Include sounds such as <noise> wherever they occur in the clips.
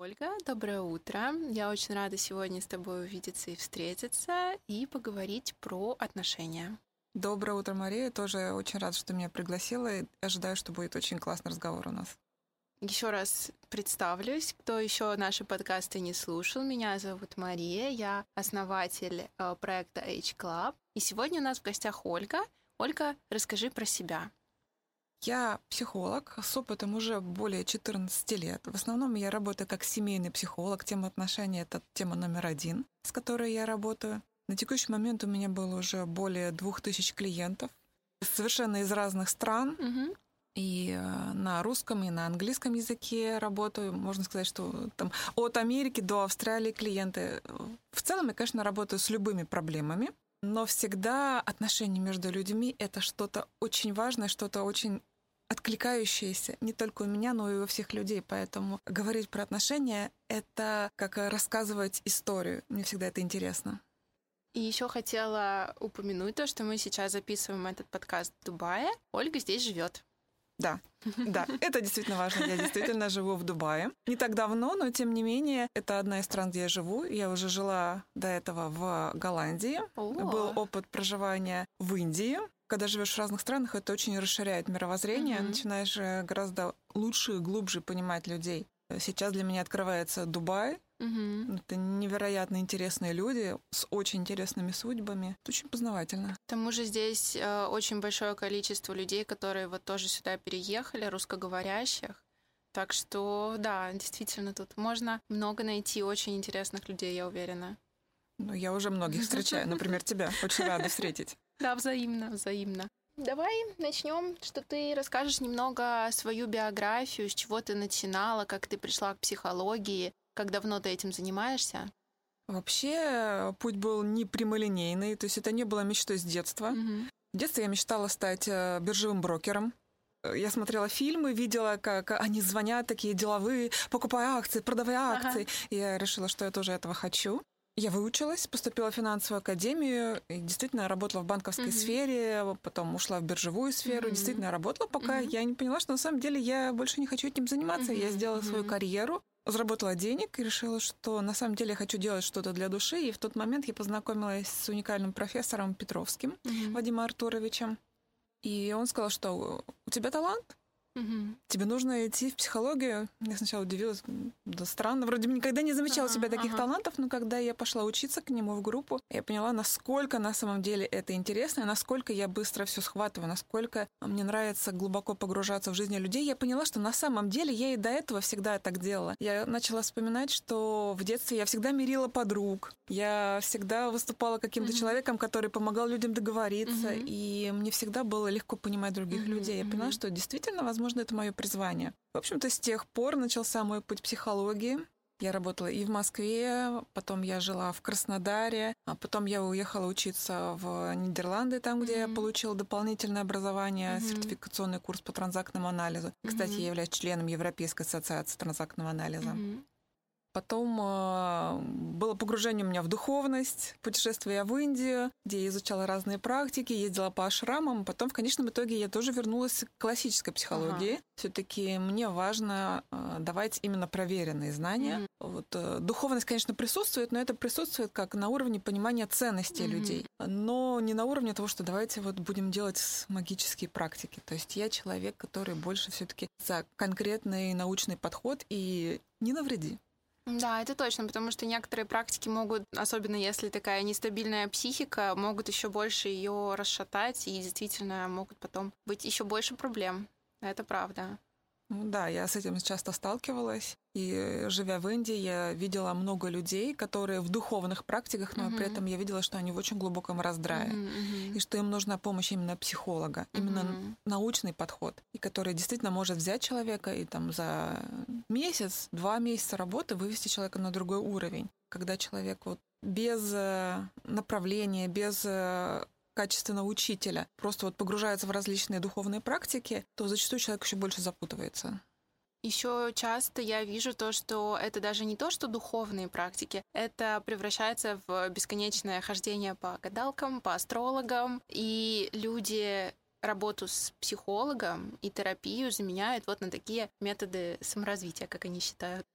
Ольга, доброе утро. Я очень рада сегодня с тобой увидеться и встретиться и поговорить про отношения. Доброе утро, Мария. Тоже очень рад, что меня пригласила и ожидаю, что будет очень классный разговор у нас. Еще раз представлюсь, кто еще наши подкасты не слушал. Меня зовут Мария, я основатель э, проекта H Club. И сегодня у нас в гостях Ольга. Ольга, расскажи про себя. Я психолог с опытом уже более 14 лет. В основном я работаю как семейный психолог. Тема отношений — это тема номер один, с которой я работаю. На текущий момент у меня было уже более двух тысяч клиентов, совершенно из разных стран. Угу. И э, на русском, и на английском языке работаю. Можно сказать, что там от Америки до Австралии клиенты. В целом я, конечно, работаю с любыми проблемами. Но всегда отношения между людьми — это что-то очень важное, что-то очень откликающееся не только у меня, но и у всех людей. Поэтому говорить про отношения — это как рассказывать историю. Мне всегда это интересно. И еще хотела упомянуть то, что мы сейчас записываем этот подкаст в Дубае. Ольга здесь живет. Да, да, это действительно важно. Я действительно живу в Дубае. Не так давно, но тем не менее, это одна из стран, где я живу. Я уже жила до этого в Голландии. О. Был опыт проживания в Индии. Когда живешь в разных странах, это очень расширяет мировоззрение. Мгм. Начинаешь э, гораздо лучше и глубже понимать людей. Сейчас для меня открывается Дубай. Мгм. Это невероятно интересные люди с очень интересными судьбами. Это очень познавательно. К тому же здесь э, очень большое количество людей, которые вот тоже сюда переехали, русскоговорящих. Так что, да, действительно, тут можно много найти очень интересных людей, я уверена. Ну, я уже многих встречаю, например, <laughs> тебя. Очень рада встретить. Да, взаимно, взаимно. Давай начнем, что ты расскажешь немного свою биографию, с чего ты начинала, как ты пришла к психологии, как давно ты этим занимаешься. Вообще, путь был не прямолинейный, то есть это не было мечтой с детства. Мгм. В детстве я мечтала стать э, биржевым брокером. Э, Я смотрела фильмы, видела, как они звонят такие деловые, покупай акции, продавай Ага. акции. И я решила, что я тоже этого хочу. Я выучилась, поступила в финансовую академию, и действительно работала в банковской Мгм. сфере, потом ушла в биржевую сферу, Мгм. действительно работала, пока Мгм. я не поняла, что на самом деле я больше не хочу этим заниматься. Я Мгм. сделала свою Мгм. карьеру, заработала денег и решила, что на самом деле я хочу делать что-то для души. И в тот момент я познакомилась с уникальным профессором Петровским, Мгм. Вадимом Артуровичем. И он сказал, что у тебя талант, Мгм. тебе нужно идти в психологию. Я сначала удивилась, да странно, вроде бы никогда не замечала Ага, себя таких ага. талантов, но когда я пошла учиться к нему в группу, я поняла, насколько на самом деле это интересно, насколько я быстро все схватываю, насколько мне нравится глубоко погружаться в жизнь людей. Я поняла, что на самом деле я и до этого всегда так делала. Я начала вспоминать, что в детстве я всегда мирила подруг, я всегда выступала каким-то Мгм. человеком, который помогал людям договориться, Мгм. и мне всегда было легко понимать других Мгм, людей. Я поняла, мгм. что действительно, возможно, это мое призвание. В общем-то, с тех пор начался мой путь психологии. Я работала и в Москве, потом я жила в Краснодаре, а потом я уехала учиться в Нидерланды, там, где я Мгм. получила дополнительное образование, Мгм. сертификационный курс по транзактному анализу. Кстати, Мгм. я являюсь членом Европейской ассоциации транзактного анализа. Мгм. Потом э, было погружение у меня в духовность, путешествие в Индию, где я изучала разные практики, ездила по ашрамам. Потом в конечном итоге я тоже вернулась к классической психологии. Все-таки мне важно э, давать именно проверенные знания. Мгм. Вот, э, духовность, конечно, присутствует, но это присутствует как на уровне понимания ценностей Мгм. людей, но не на уровне того, что давайте вот будем делать магические практики. То есть я человек, который больше все-таки за конкретный научный подход и не навреди. Да, это точно, потому что некоторые практики могут, особенно если такая нестабильная психика, могут еще больше ее расшатать и действительно могут потом быть еще больше проблем. Это правда. Ну да, я с этим часто сталкивалась. И э, живя в Индии, я видела много людей, которые в духовных практиках, но при Мгм. этом я видела, что они в очень глубоком раздрае. Мгм. И что им нужна помощь именно психолога, именно Мгм. научный подход, и который действительно может взять человека и там за месяц, два месяца работы вывести человека на другой уровень. Когда человек вот без э, направления, без качественного учителя просто вот погружается в различные духовные практики, то зачастую человек еще больше запутывается. Еще часто я вижу то, что это даже не то, что духовные практики, это превращается в бесконечное хождение по гадалкам, по астрологам, и люди работу с психологом и терапию заменяют вот на такие методы саморазвития, как они считают.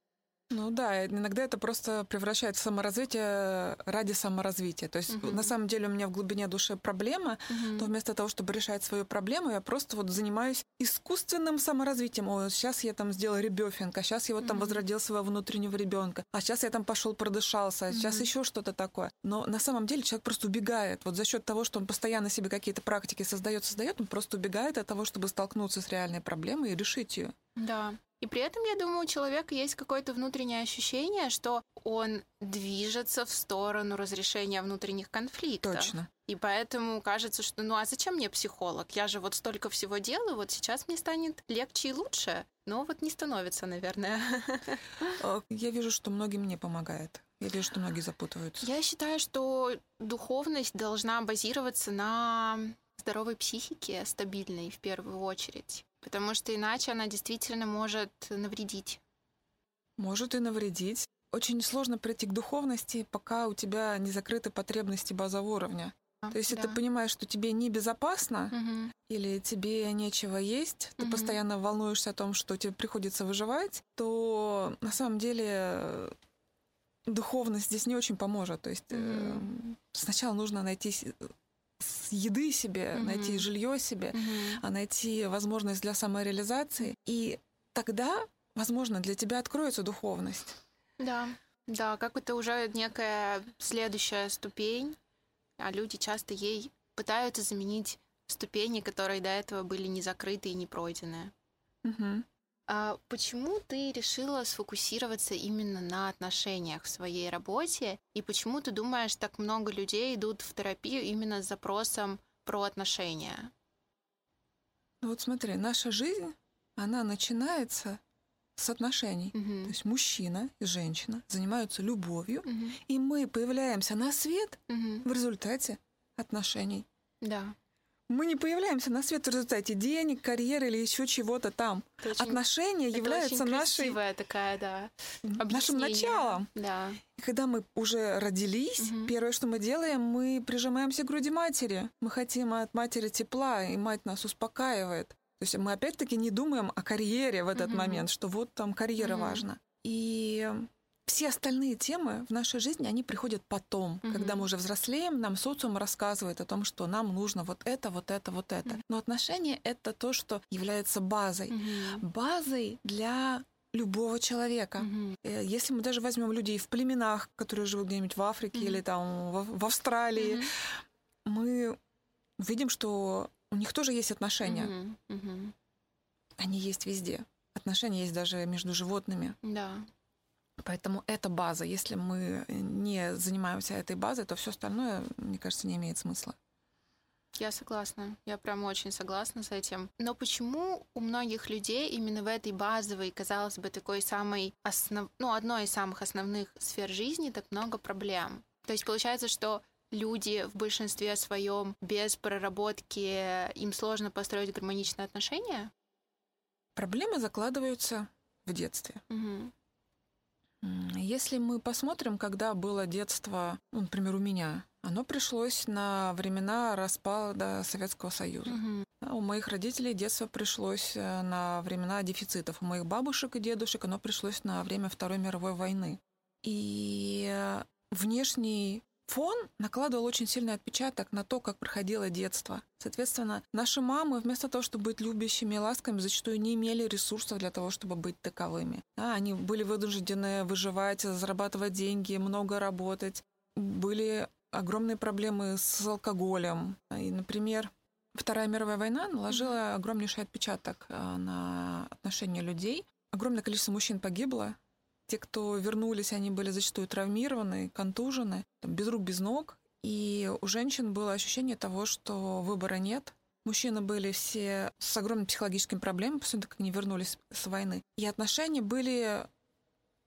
Ну да, иногда это просто превращает в саморазвитие ради саморазвития. То есть угу. на самом деле у меня в глубине души проблема, угу. то вместо того, чтобы решать свою проблему, я просто вот занимаюсь искусственным саморазвитием. О, сейчас я там сделал ребёфинг, а сейчас я вот там угу. возродил своего внутреннего ребенка, а сейчас я там пошел продышался, а сейчас угу. еще что-то такое. Но на самом деле человек просто убегает. Вот за счет того, что он постоянно себе какие-то практики создает, создает, он просто убегает от того, чтобы столкнуться с реальной проблемой и решить ее. Да. И при этом, я думаю, у человека есть какое-то внутреннее ощущение, что он движется в сторону разрешения внутренних конфликтов. Точно. И поэтому кажется, что ну а зачем мне психолог? Я же вот столько всего делаю, вот сейчас мне станет легче и лучше. Но вот не становится, наверное. <laughs> А, я вижу, что многим не помогает. Я вижу, что многие запутываются. Я считаю, что духовность должна базироваться на здоровой психике, стабильной в первую очередь потому что иначе она действительно может навредить. Может и навредить. Очень сложно прийти к духовности, пока у тебя не закрыты потребности базового уровня. А, То есть, да. если ты понимаешь, что тебе небезопасно угу. или тебе нечего есть, ты угу. постоянно волнуешься о том, что тебе приходится выживать, то на самом деле духовность здесь не очень поможет. То есть угу. э, сначала нужно найти еды себе, mm-hmm. найти жилье себе, а найти возможность для самореализации. И тогда, возможно, для тебя откроется духовность. Да, да, как это уже некая следующая ступень, а люди часто ей пытаются заменить ступени, которые до этого были не закрыты и не пройдены. Угу. А почему ты решила сфокусироваться именно на отношениях в своей работе? И почему ты думаешь, так много людей идут в терапию именно с запросом про отношения? Ну вот смотри, наша жизнь, она начинается с отношений. Угу. То есть мужчина и женщина занимаются любовью, угу. и мы появляемся на свет угу. в результате отношений. Да. Мы не появляемся на свет в результате денег, карьеры или еще чего-то там. Это очень, Отношения это являются очень нашей такая, да, нашим началом. Да. И когда мы уже родились, угу. первое, что мы делаем, мы прижимаемся к груди матери. Мы хотим от матери тепла, и мать нас успокаивает. То есть мы опять-таки не думаем о карьере в этот угу. момент, что вот там карьера угу. важна. И все остальные темы в нашей жизни, они приходят потом. Угу. Когда мы уже взрослеем, нам социум рассказывает о том, что нам нужно вот это, вот это, вот это. Но отношения — это то, что является базой. Угу. Базой для любого человека. Угу. Если мы даже возьмем людей в племенах, которые живут где-нибудь в Африке угу. или там в, в Австралии, угу. мы видим, что у них тоже есть отношения. Угу. Угу. Они есть везде. Отношения есть даже между животными. Да. Поэтому это база. Если мы не занимаемся этой базой, то все остальное, мне кажется, не имеет смысла. Я согласна. Я прям очень согласна с этим. Но почему у многих людей именно в этой базовой, казалось бы, такой самой основ... ну, одной из самых основных сфер жизни так много проблем? То есть получается, что люди в большинстве своем без проработки им сложно построить гармоничные отношения? Проблемы закладываются в детстве. Угу. Если мы посмотрим, когда было детство, ну, например, у меня, оно пришлось на времена распада Советского Союза. Угу. у моих родителей детство пришлось э, на времена дефицитов. У моих бабушек и дедушек оно пришлось на время Второй мировой войны. И э, внешний фон накладывал очень сильный отпечаток на то, как проходило детство. Соответственно, наши мамы вместо того, чтобы быть любящими и ласками, зачастую не имели ресурсов для того, чтобы быть таковыми. Да, они были вынуждены выживать, зарабатывать деньги, много работать. Были огромные проблемы с алкоголем. И, например, Вторая мировая война наложила огромнейший отпечаток э, на отношения людей. Огромное количество мужчин погибло, те, кто вернулись, они были зачастую травмированы, контужены, без рук, без ног. И у женщин было ощущение того, что выбора нет. Мужчины были все с огромными психологическими проблемами после того, как они вернулись с войны. И отношения были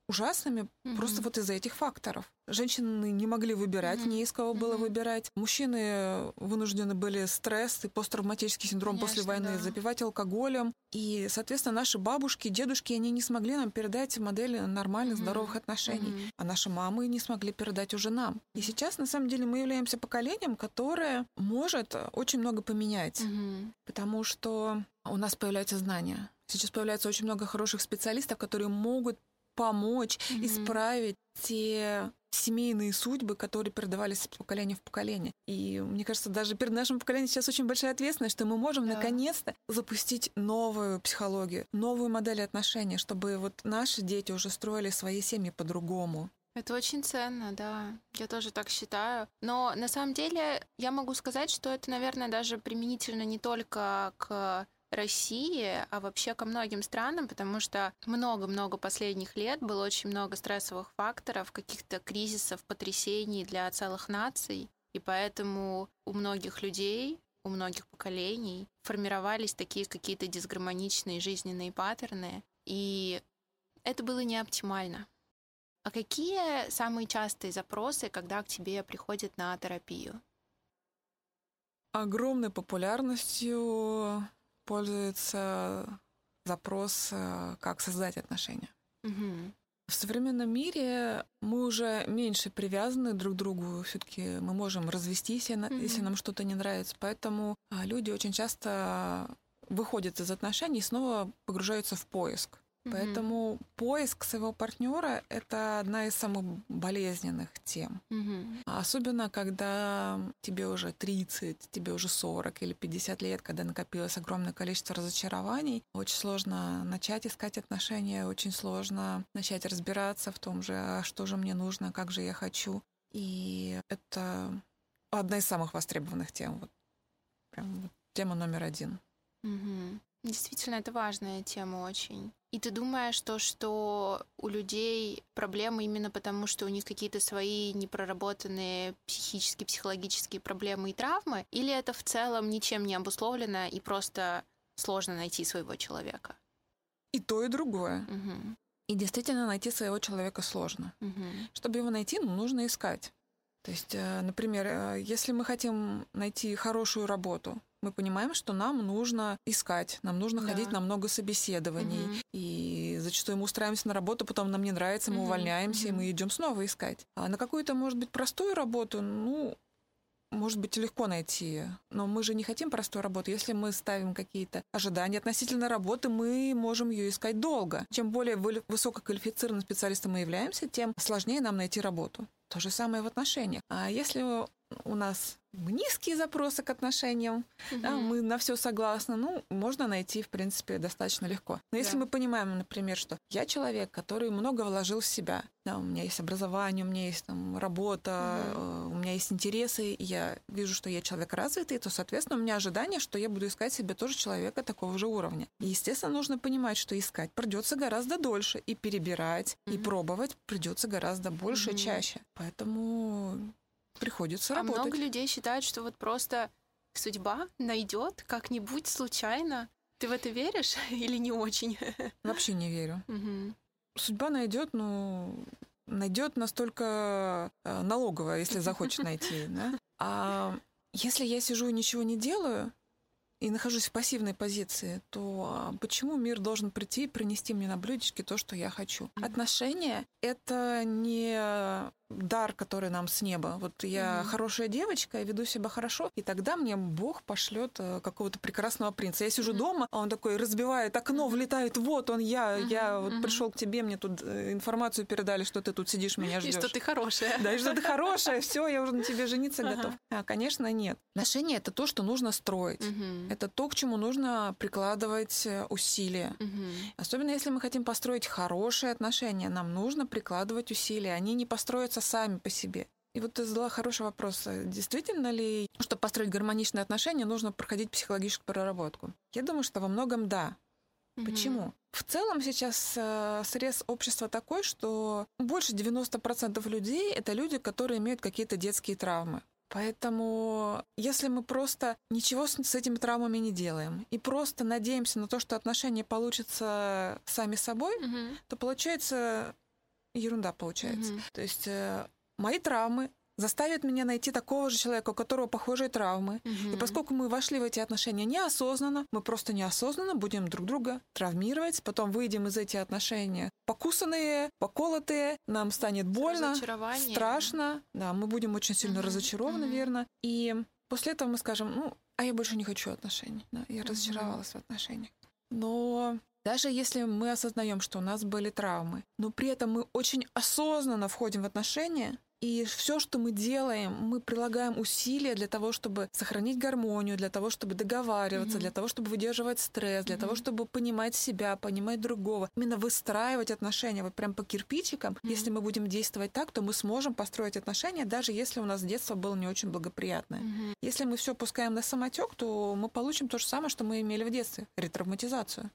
ужасными mm-hmm. просто вот из-за этих факторов. Женщины не могли выбирать, mm-hmm. не из кого было mm-hmm. выбирать. Мужчины вынуждены были стресс и посттравматический синдром Конечно, после войны да. запивать алкоголем. И, соответственно, наши бабушки, дедушки, они не смогли нам передать модели нормальных, mm-hmm. здоровых отношений. Mm-hmm. А наши мамы не смогли передать уже нам. И сейчас, на самом деле, мы являемся поколением, которое может очень много поменять. Mm-hmm. Потому что у нас появляются знания. Сейчас появляется очень много хороших специалистов, которые могут помочь mm-hmm. исправить те семейные судьбы, которые передавались из поколения в поколение. И мне кажется, даже перед нашим поколением сейчас очень большая ответственность, что мы можем да. наконец-то запустить новую психологию, новую модель отношений, чтобы вот наши дети уже строили свои семьи по-другому. Это очень ценно, да. Я тоже так считаю. Но на самом деле я могу сказать, что это, наверное, даже применительно не только к России, а вообще ко многим странам, потому что много-много последних лет было очень много стрессовых факторов, каких-то кризисов, потрясений для целых наций, и поэтому у многих людей, у многих поколений формировались такие какие-то дисгармоничные жизненные паттерны, и это было не оптимально. А какие самые частые запросы, когда к тебе приходят на терапию? Огромной популярностью пользуется запрос, э, как создать отношения. Угу. В современном мире мы уже меньше привязаны друг к другу. Все-таки мы можем развестись, mm-hmm. если нам что-то не нравится. Поэтому а, люди очень часто выходят из отношений и снова погружаются в поиск. Поэтому поиск своего партнера это одна из самых болезненных тем. mm Особенно, когда тебе уже 30, тебе уже 40 или 50 лет, когда накопилось огромное количество разочарований, очень сложно начать искать отношения, очень сложно начать разбираться в том же, а что же мне нужно, как же я хочу. И это одна из самых востребованных тем. Вот прям тема номер один. mm Действительно, это важная тема очень. И ты думаешь, то, что у людей проблемы именно потому, что у них какие-то свои непроработанные психические, психологические проблемы и травмы? Или это в целом ничем не обусловлено и просто сложно найти своего человека? И то, и другое. Угу. И действительно найти своего человека сложно. Угу. Чтобы его найти, ну, нужно искать. То есть, э, например, э, если мы хотим найти хорошую работу, мы понимаем, что нам нужно искать, нам нужно да. ходить на много собеседований. Угу. И зачастую мы устраиваемся на работу, потом нам не нравится, мы угу. увольняемся, угу. и мы идем снова искать. А на какую-то, может быть, простую работу, ну, может быть, легко найти. Но мы же не хотим простую работу. Если мы ставим какие-то ожидания относительно работы, мы можем ее искать долго. Чем более высококвалифицированным специалистом мы являемся, тем сложнее нам найти работу. То же самое в отношениях. А если у нас низкие запросы к отношениям, угу. да, мы на все согласны, ну, можно найти, в принципе, достаточно легко. Но если да. мы понимаем, например, что я человек, который много вложил в себя, да, у меня есть образование, у меня есть там работа, угу. у меня есть интересы, и я вижу, что я человек развитый, то, соответственно, у меня ожидание, что я буду искать себе тоже человека такого же уровня. И, естественно, нужно понимать, что искать придется гораздо дольше, и перебирать, угу. и пробовать придется гораздо больше угу. чаще. Поэтому Приходится а работать. много людей считают, что вот просто судьба найдет как-нибудь случайно. Ты в это веришь <laughs> или не очень? Вообще не верю. Угу. Судьба найдет, ну, найдет настолько э, налоговая, если захочет найти. Да? <laughs> А если я сижу и ничего не делаю, и нахожусь в пассивной позиции, то а, почему мир должен прийти и принести мне на блюдечке то, что я хочу? Отношения — это не дар, который нам с неба. Вот я угу. хорошая девочка, я веду себя хорошо, и тогда мне Бог пошлет э, какого-то прекрасного принца. Я сижу угу. дома, а он такой разбивает окно, влетает, вот он я, угу. я вот угу. пришел к тебе, мне тут э, информацию передали, что ты тут сидишь, меня ждешь. <laughs> И что ты хорошая. Да, и что ты хорошая, все, я уже на тебе жениться готов. А, конечно, нет. Отношения это то, что нужно строить. Это то, к чему нужно прикладывать э, усилия. Особенно если мы хотим построить хорошие отношения, нам нужно прикладывать усилия. Они не построятся сами по себе. И вот ты задала хороший вопрос. А действительно ли, чтобы построить гармоничные отношения, нужно проходить психологическую проработку? Я думаю, что во многом да. Угу. Почему? В целом сейчас э, срез общества такой, что больше 90% людей — это люди, которые имеют какие-то детские травмы. Поэтому, если мы просто ничего с, с этими травмами не делаем и просто надеемся на то, что отношения получатся сами собой, угу. то получается ерунда получается. Угу. То есть э, мои травмы заставят меня найти такого же человека, у которого похожие травмы. Угу. И поскольку мы вошли в эти отношения неосознанно, мы просто неосознанно будем друг друга травмировать, потом выйдем из этих отношений покусанные, поколотые, нам станет больно, страшно, да, мы будем очень сильно угу. разочарованы, угу. верно. И после этого мы скажем, ну, а я больше не хочу отношений, да, я угу. разочаровалась в отношениях. Но Даже если мы осознаем, что у нас были травмы, но при этом мы очень осознанно входим в отношения, и все, что мы делаем, мы прилагаем усилия для того, чтобы сохранить гармонию, для того, чтобы договариваться, mm-hmm. для того, чтобы выдерживать стресс, для mm-hmm. того, чтобы понимать себя, понимать другого. Именно выстраивать отношения вот прям по кирпичикам. Mm-hmm. Если мы будем действовать так, то мы сможем построить отношения, даже если у нас детство было не очень благоприятное. Mm-hmm. Если мы все пускаем на самотек, то мы получим то же самое, что мы имели в детстве ретравматизацию.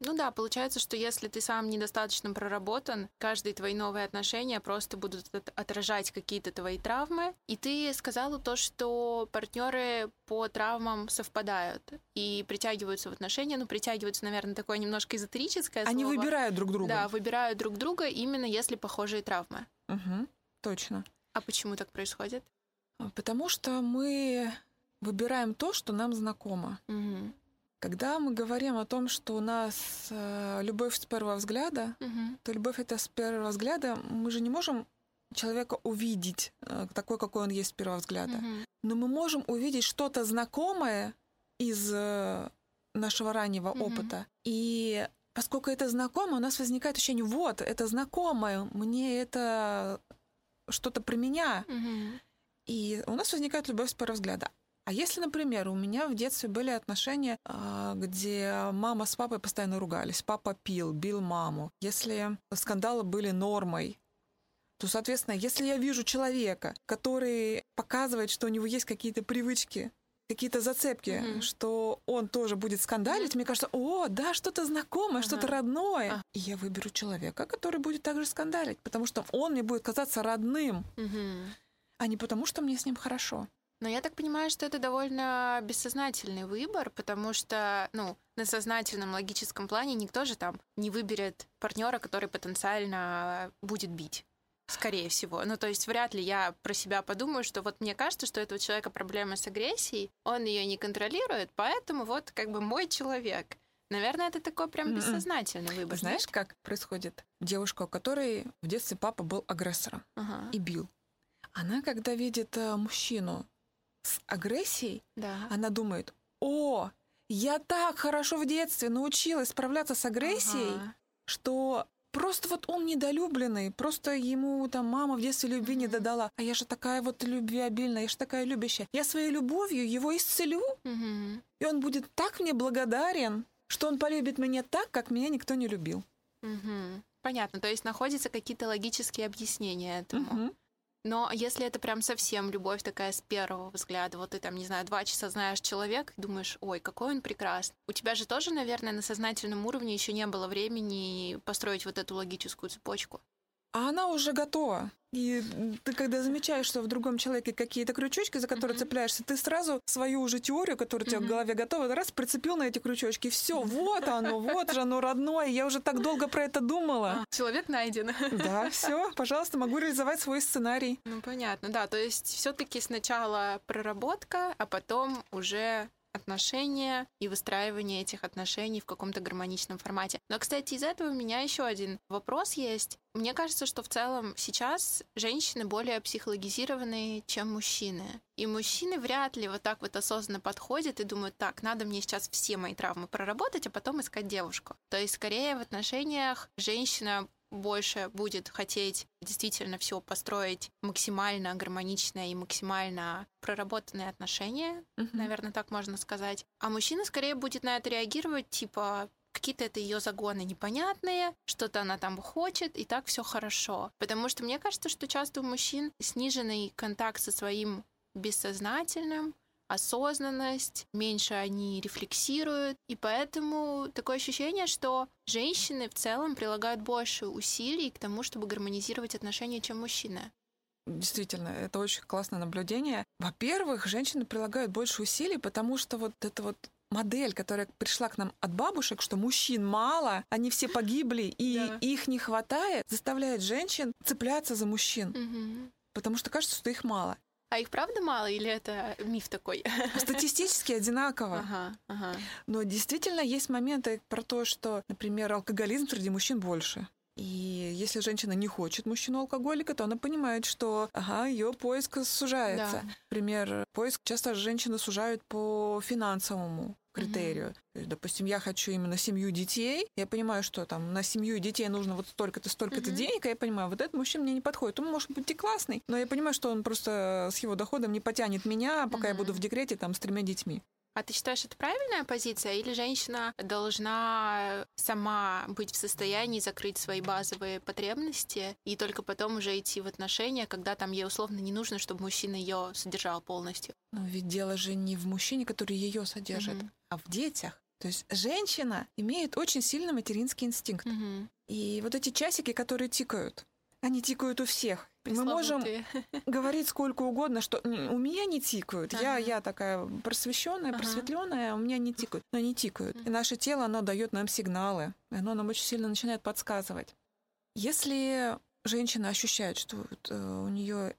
Ну да, получается, что если ты сам недостаточно проработан, каждые твои новые отношения просто будут отражать какие-то твои травмы. И ты сказала то, что партнеры по травмам совпадают и притягиваются в отношения. Ну, притягиваются, наверное, такое немножко эзотерическое Они слово. выбирают друг друга. Да, выбирают друг друга именно если похожие травмы. Угу, точно. А почему так происходит? Потому что мы выбираем то, что нам знакомо. Угу. Когда мы говорим о том, что у нас э, любовь с первого взгляда, угу. то любовь это с первого взгляда, мы же не можем человека увидеть э, такой, какой он есть с первого взгляда. Угу. Но мы можем увидеть что-то знакомое из э, нашего раннего угу. опыта. И поскольку это знакомо, у нас возникает ощущение, вот, это знакомое, мне это что-то про меня. Угу. И у нас возникает любовь с первого взгляда. А если, например, у меня в детстве были отношения, а, где мама с папой постоянно ругались, папа пил, бил маму, если скандалы были нормой, то, соответственно, если я вижу человека, который показывает, что у него есть какие-то привычки, какие-то зацепки, mm-hmm. что он тоже будет скандалить, mm-hmm. мне кажется, о, да, что-то знакомое, uh-huh. что-то родное. Uh-huh. И я выберу человека, который будет также скандалить, потому что он мне будет казаться родным, mm-hmm. а не потому, что мне с ним хорошо. Но я так понимаю, что это довольно бессознательный выбор, потому что, ну, на сознательном логическом плане никто же там не выберет партнера, который потенциально будет бить. Скорее всего. Ну, то есть вряд ли я про себя подумаю, что вот мне кажется, что у этого человека проблема с агрессией, он ее не контролирует, поэтому вот как бы мой человек. Наверное, это такой прям м-м. бессознательный выбор. Знаешь, нет? как происходит? Девушка, у которой в детстве папа был агрессором ага. и бил. Она, когда видит э, мужчину, с агрессией, да. она думает, о, я так хорошо в детстве научилась справляться с агрессией, ага. что просто вот он недолюбленный, просто ему там мама в детстве любви mm-hmm. не додала, а я же такая вот любвеобильная, я же такая любящая. Я своей любовью его исцелю, mm-hmm. и он будет так мне благодарен, что он полюбит меня так, как меня никто не любил. Mm-hmm. Понятно, то есть находятся какие-то логические объяснения этому. Mm-hmm. Но если это прям совсем любовь такая с первого взгляда, вот ты там, не знаю, два часа знаешь человека и думаешь, ой, какой он прекрасный. У тебя же тоже, наверное, на сознательном уровне еще не было времени построить вот эту логическую цепочку а она уже готова. И ты когда замечаешь, что в другом человеке какие-то крючочки, за которые mm-hmm. цепляешься, ты сразу свою уже теорию, которая у тебя mm-hmm. в голове готова, раз прицепил на эти крючочки. Все, вот оно, вот же оно родное. Я уже так долго про это думала. А, человек найден. Да, все, пожалуйста, могу реализовать свой сценарий. Ну понятно, да. То есть все-таки сначала проработка, а потом уже отношения и выстраивание этих отношений в каком-то гармоничном формате. Но, кстати, из этого у меня еще один вопрос есть. Мне кажется, что в целом сейчас женщины более психологизированные, чем мужчины. И мужчины вряд ли вот так вот осознанно подходят и думают, так, надо мне сейчас все мои травмы проработать, а потом искать девушку. То есть, скорее, в отношениях женщина больше будет хотеть действительно все построить максимально гармоничное и максимально проработанные отношения, uh-huh. наверное, так можно сказать. А мужчина скорее будет на это реагировать, типа какие-то это ее загоны непонятные, что-то она там хочет, и так все хорошо. Потому что мне кажется, что часто у мужчин сниженный контакт со своим бессознательным, осознанность, меньше они рефлексируют. И поэтому такое ощущение, что женщины в целом прилагают больше усилий к тому, чтобы гармонизировать отношения, чем мужчины. Действительно, это очень классное наблюдение. Во-первых, женщины прилагают больше усилий, потому что вот это вот модель, которая пришла к нам от бабушек, что мужчин мало, они все погибли, и да. их не хватает, заставляет женщин цепляться за мужчин. Угу. Потому что кажется, что их мало. А их правда мало или это миф такой? Статистически одинаково. <laughs> Ага, ага. Но действительно есть моменты про то, что, например, алкоголизм среди мужчин больше. И если женщина не хочет мужчину-алкоголика, то она понимает, что ага, ее поиск сужается. Да. Например, поиск часто женщины сужают по финансовому критерию. Mm-hmm. То есть, допустим, я хочу именно семью детей, я понимаю, что там на семью детей нужно вот столько-то, столько-то mm-hmm. денег, а я понимаю, вот этот мужчина мне не подходит. Он может быть и классный, но я понимаю, что он просто с его доходом не потянет меня, пока mm-hmm. я буду в декрете там с тремя детьми. А ты считаешь, это правильная позиция, или женщина должна сама быть в состоянии закрыть свои базовые потребности и только потом уже идти в отношения, когда там ей условно не нужно, чтобы мужчина ее содержал полностью? Но ведь дело же не в мужчине, который ее содержит, mm-hmm. а в детях. То есть женщина имеет очень сильный материнский инстинкт. Mm-hmm. И вот эти часики, которые тикают, они тикают у всех. Мы можем говорить сколько угодно, что у меня не тикают. Ага. Я, я такая просвещенная, ага. просветленная, у меня не тикают. Но они тикают. И наше тело, оно дает нам сигналы. Оно нам очень сильно начинает подсказывать. Если женщина ощущает, что вот, э, у нее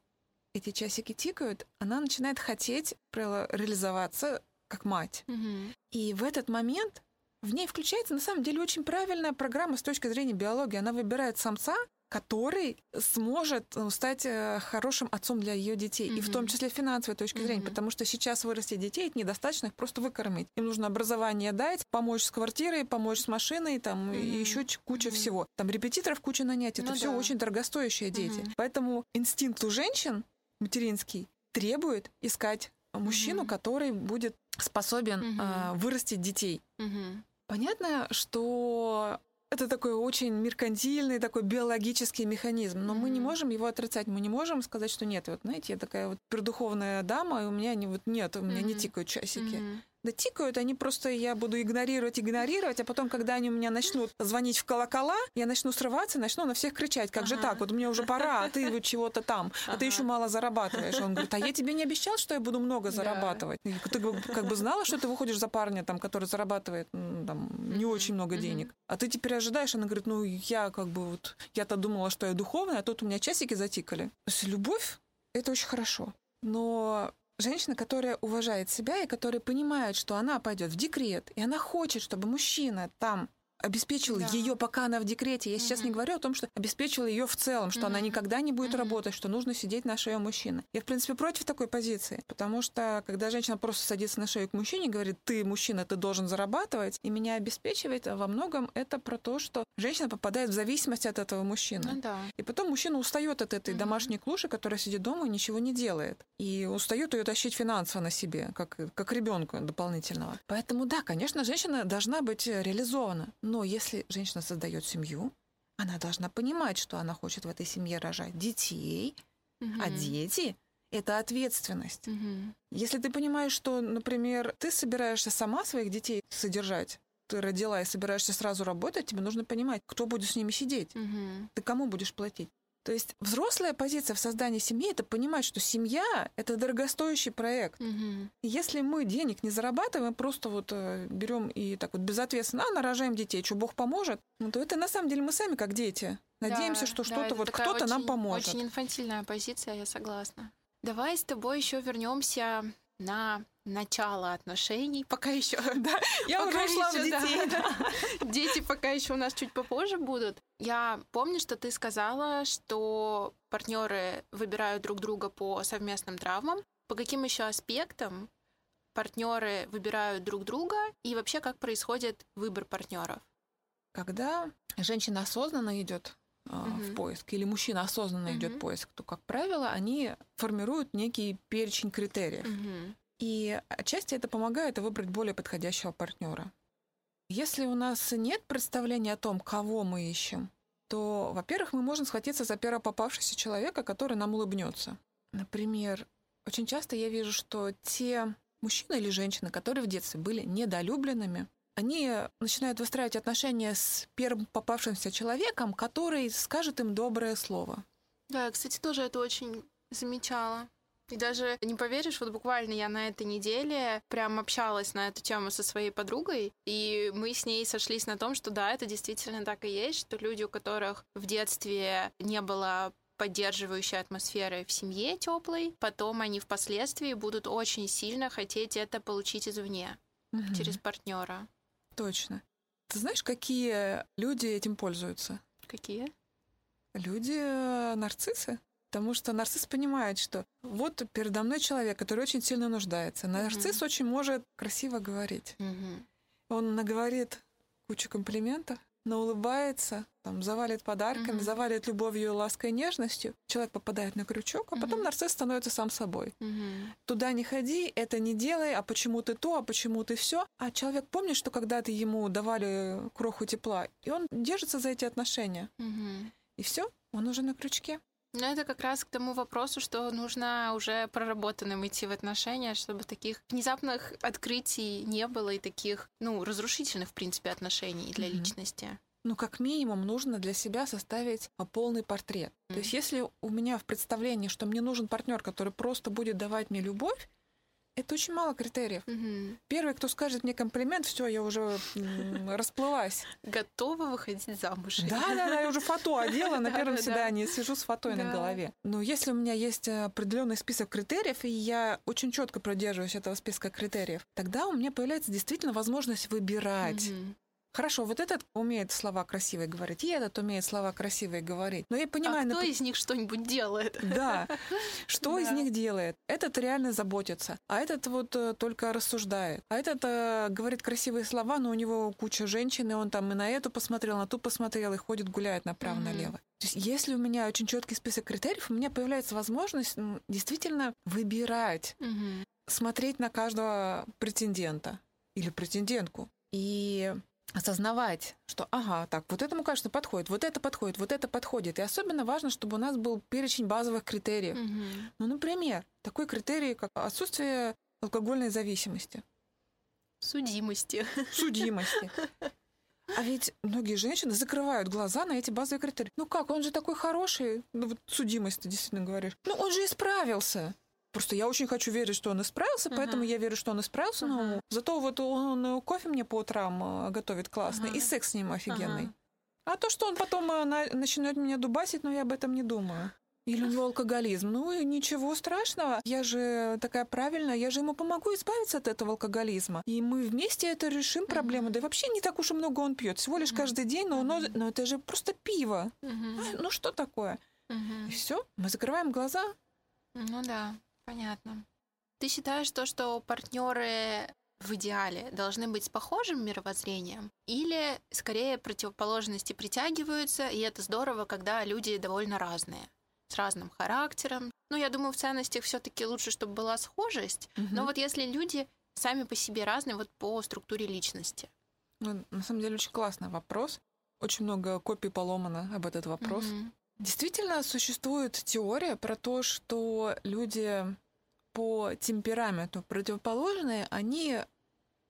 эти часики тикают, она начинает хотеть реализоваться как мать. Угу. И в этот момент в ней включается на самом деле очень правильная программа с точки зрения биологии. Она выбирает самца, который сможет э, стать э, хорошим отцом для ее детей, mm-hmm. и в том числе финансовой точки mm-hmm. зрения, потому что сейчас вырастить детей это недостаточно их просто выкормить. Им нужно образование дать, помочь с квартирой, помочь с машиной, там mm-hmm. и еще куча mm-hmm. всего. Там репетиторов куча нанять, это ну, все да. очень дорогостоящие дети. Mm-hmm. Поэтому инстинкт у женщин материнский требует искать мужчину, mm-hmm. который будет способен mm-hmm. э, вырастить детей. Mm-hmm. Понятно, что это такой очень меркантильный, такой биологический механизм, но mm-hmm. мы не можем его отрицать, мы не можем сказать, что нет, вот знаете, я такая вот пердуховная дама, и у меня не вот нет, у меня mm-hmm. не тикают часики. Mm-hmm да тикают, они просто, я буду игнорировать, игнорировать, а потом, когда они у меня начнут звонить в колокола, я начну срываться, начну на всех кричать, как ага. же так, вот мне уже пора, а ты вот чего-то там, а ага. ты еще мало зарабатываешь. Он говорит, а я тебе не обещал, что я буду много зарабатывать. Да. Ты как бы знала, что ты выходишь за парня, там, который зарабатывает там, не очень много денег, а ты теперь ожидаешь, она говорит, ну я как бы вот, я-то думала, что я духовная, а тут у меня часики затикали. То есть любовь — это очень хорошо. Но женщина, которая уважает себя и которая понимает, что она пойдет в декрет, и она хочет, чтобы мужчина там обеспечил да. ее, пока она в декрете. Я угу. сейчас не говорю о том, что обеспечил ее в целом, что угу. она никогда не будет угу. работать, что нужно сидеть на шее мужчины. Я, в принципе, против такой позиции, потому что когда женщина просто садится на шею к мужчине и говорит, ты, мужчина, ты должен зарабатывать, и меня обеспечивает, а во многом это про то, что женщина попадает в зависимость от этого мужчины. Ну, да. И потом мужчина устает от этой угу. домашней клуши, которая сидит дома и ничего не делает. И устает ее тащить финансово на себе, как, как ребенка дополнительного. Поэтому, да, конечно, женщина должна быть реализована. Но если женщина создает семью, она должна понимать, что она хочет в этой семье рожать детей, угу. а дети это ответственность. Угу. Если ты понимаешь, что, например, ты собираешься сама своих детей содержать, ты родила и собираешься сразу работать, тебе нужно понимать, кто будет с ними сидеть. Угу. Ты кому будешь платить? То есть взрослая позиция в создании семьи это понимать, что семья это дорогостоящий проект. Угу. если мы денег не зарабатываем, просто вот э, берем и так вот безответственно а, нарожаем детей, что Бог поможет, ну, то это на самом деле мы сами как дети. Надеемся, да, что что-то вот кто-то нам поможет. Очень инфантильная позиция, я согласна. Давай с тобой еще вернемся на начало отношений, пока еще, <laughs> да, я пока ушла еще, в детей, да, да. <laughs> дети пока еще у нас чуть попозже будут. Я помню, что ты сказала, что партнеры выбирают друг друга по совместным травмам. По каким еще аспектам партнеры выбирают друг друга и вообще как происходит выбор партнеров? Когда женщина осознанно идет угу. в поиск, или мужчина осознанно угу. идет в поиск, то, как правило, они формируют некий перечень критериев. Угу. И отчасти это помогает выбрать более подходящего партнера. Если у нас нет представления о том, кого мы ищем, то, во-первых, мы можем схватиться за первого попавшегося человека, который нам улыбнется. Например, очень часто я вижу, что те мужчины или женщины, которые в детстве были недолюбленными, они начинают выстраивать отношения с первым попавшимся человеком, который скажет им доброе слово. Да, я, кстати, тоже это очень замечала. И даже не поверишь, вот буквально я на этой неделе прям общалась на эту тему со своей подругой, и мы с ней сошлись на том, что да, это действительно так и есть, что люди, у которых в детстве не было поддерживающей атмосферы в семье теплой, потом они впоследствии будут очень сильно хотеть это получить извне, угу. через партнера. Точно. Ты знаешь, какие люди этим пользуются? Какие? Люди э, нарциссы. Потому что нарцисс понимает, что вот передо мной человек, который очень сильно нуждается. Нарцисс mm-hmm. очень может красиво говорить. Mm-hmm. Он наговорит кучу комплиментов, но улыбается, там, завалит подарками, mm-hmm. завалит любовью, лаской, нежностью. Человек попадает на крючок, а потом mm-hmm. нарцисс становится сам собой. Mm-hmm. Туда не ходи, это не делай, а почему ты то, а почему ты все. А человек помнит, что когда-то ему давали кроху тепла, и он держится за эти отношения. Mm-hmm. И все, он уже на крючке. Ну, это как раз к тому вопросу, что нужно уже проработанным идти в отношения, чтобы таких внезапных открытий не было и таких, ну, разрушительных, в принципе, отношений для mm-hmm. личности. Ну, как минимум, нужно для себя составить а, полный портрет. Mm-hmm. То есть, если у меня в представлении, что мне нужен партнер, который просто будет давать мне любовь, это очень мало критериев. Угу. Первый, кто скажет мне комплимент, все, я уже расплылась. Готова выходить замуж. Да, да, да, я уже фото одела на первом свидании, сижу с фото на голове. Но если у меня есть определенный список критериев, и я очень четко продерживаюсь этого списка критериев, тогда у меня появляется действительно возможность выбирать. Хорошо, вот этот умеет слова красивые говорить, и этот умеет слова красивые говорить. Но я понимаю... А кто нап... из них что-нибудь делает? Да. <laughs> Что из них делает? Этот реально заботится, а этот вот э, только рассуждает. А этот э, говорит красивые слова, но у него куча женщин, и он там и на эту посмотрел, на ту посмотрел, и ходит, гуляет направо-налево. То есть, если у меня очень четкий список критериев, у меня появляется возможность действительно выбирать, угу. смотреть на каждого претендента или претендентку. И осознавать, что ага, так, вот этому, кажется, подходит, вот это подходит, вот это подходит. И особенно важно, чтобы у нас был перечень базовых критериев. Угу. Ну, например, такой критерий, как отсутствие алкогольной зависимости. Судимости. Судимости. А ведь многие женщины закрывают глаза на эти базовые критерии. Ну как, он же такой хороший, ну вот судимость ты действительно говоришь. Ну он же исправился. Просто я очень хочу верить, что он исправился, поэтому я верю, что он исправился. Но зато вот он кофе мне по утрам э, готовит классный, и секс с ним офигенный. А то, что он потом э, начнет меня дубасить, ну я об этом не думаю. Или у него алкоголизм. Ну, ничего страшного. Я же такая правильная, я же ему помогу избавиться от этого алкоголизма. И мы вместе это решим проблему. Uh-huh. Да и вообще не так уж и много он пьет. Всего лишь uh-huh. каждый день, но, но, но это же просто пиво. Uh-huh. Ну, что такое? И все, мы закрываем глаза. Ну да. Понятно. Ты считаешь то, что партнеры в идеале должны быть с похожим мировоззрением? Или скорее противоположности притягиваются, и это здорово, когда люди довольно разные, с разным характером? Ну, я думаю, в ценностях все-таки лучше, чтобы была схожесть. Угу. Но вот если люди сами по себе разные, вот по структуре личности. Ну, на самом деле, очень классный вопрос. Очень много копий поломано об этот вопрос. Угу. Действительно, существует теория про то, что люди по темпераменту противоположные, они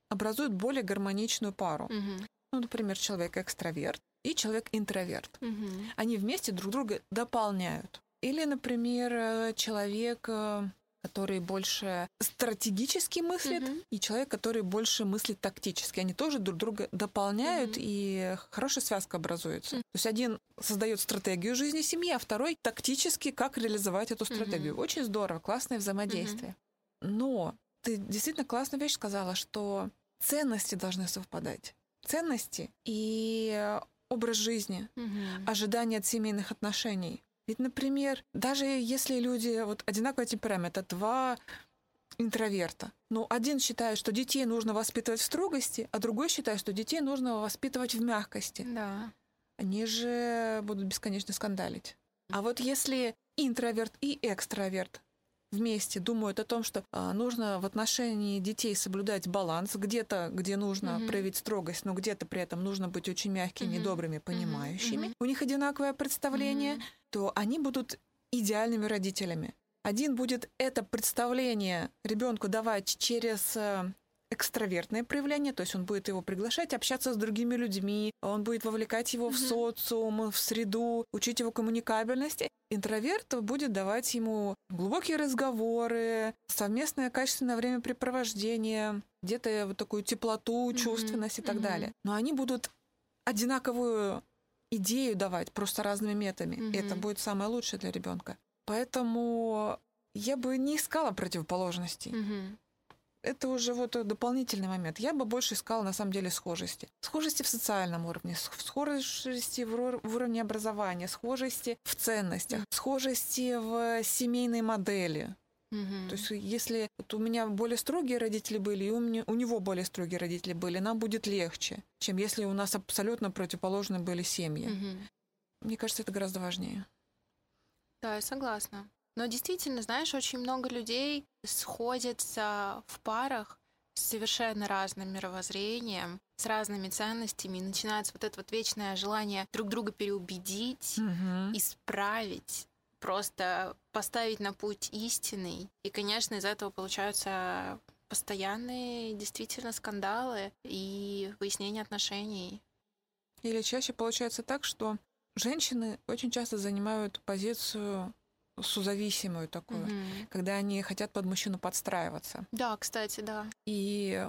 образуют более гармоничную пару. Угу. Ну, например, человек экстраверт и человек интроверт. Угу. Они вместе друг друга дополняют. Или, например, человек э, который больше стратегически мыслит, mm-hmm. и человек, который больше мыслит тактически. Они тоже друг друга дополняют, mm-hmm. и хорошая связка образуется. Mm-hmm. То есть один создает стратегию жизни семьи, а второй тактически, как реализовать эту стратегию. Mm-hmm. Очень здорово, классное взаимодействие. Mm-hmm. Но ты действительно классную вещь сказала, что ценности должны совпадать. Ценности и образ жизни, mm-hmm. ожидания от семейных отношений. Ведь, например, даже если люди вот одинаковый темперамент, это два интроверта. Но один считает, что детей нужно воспитывать в строгости, а другой считает, что детей нужно воспитывать в мягкости. Да. Они же будут бесконечно скандалить. А вот если интроверт и экстраверт вместе думают о том, что а, нужно в отношении детей соблюдать баланс, где-то, где нужно mm-hmm. проявить строгость, но где-то при этом нужно быть очень мягкими, mm-hmm. добрыми, понимающими. Mm-hmm. У них одинаковое представление, mm-hmm. то они будут идеальными родителями. Один будет это представление ребенку давать через э, экстравертное проявление, то есть он будет его приглашать общаться с другими людьми, он будет вовлекать его mm-hmm. в социум, в среду, учить его коммуникабельности. Интроверт будет давать ему глубокие разговоры, совместное качественное времяпрепровождение, где-то вот такую теплоту, чувственность mm-hmm. и так mm-hmm. далее. Но они будут одинаковую идею давать просто разными методами. Mm-hmm. И это будет самое лучшее для ребенка. Поэтому я бы не искала противоположностей. Mm-hmm это уже вот дополнительный момент. Я бы больше искала, на самом деле, схожести. Схожести в социальном уровне, схожести в уровне образования, схожести в ценностях, схожести в семейной модели. Угу. То есть если вот у меня более строгие родители были, и у, меня, у него более строгие родители были, нам будет легче, чем если у нас абсолютно противоположные были семьи. Угу. Мне кажется, это гораздо важнее. Да, я согласна. Но действительно, знаешь, очень много людей сходятся в парах с совершенно разным мировоззрением, с разными ценностями, и начинается вот это вот вечное желание друг друга переубедить, угу. исправить, просто поставить на путь истинный. И, конечно, из этого получаются постоянные действительно скандалы и выяснение отношений. Или чаще получается так, что женщины очень часто занимают позицию сузависимую такую, угу. когда они хотят под мужчину подстраиваться. Да, кстати, да. И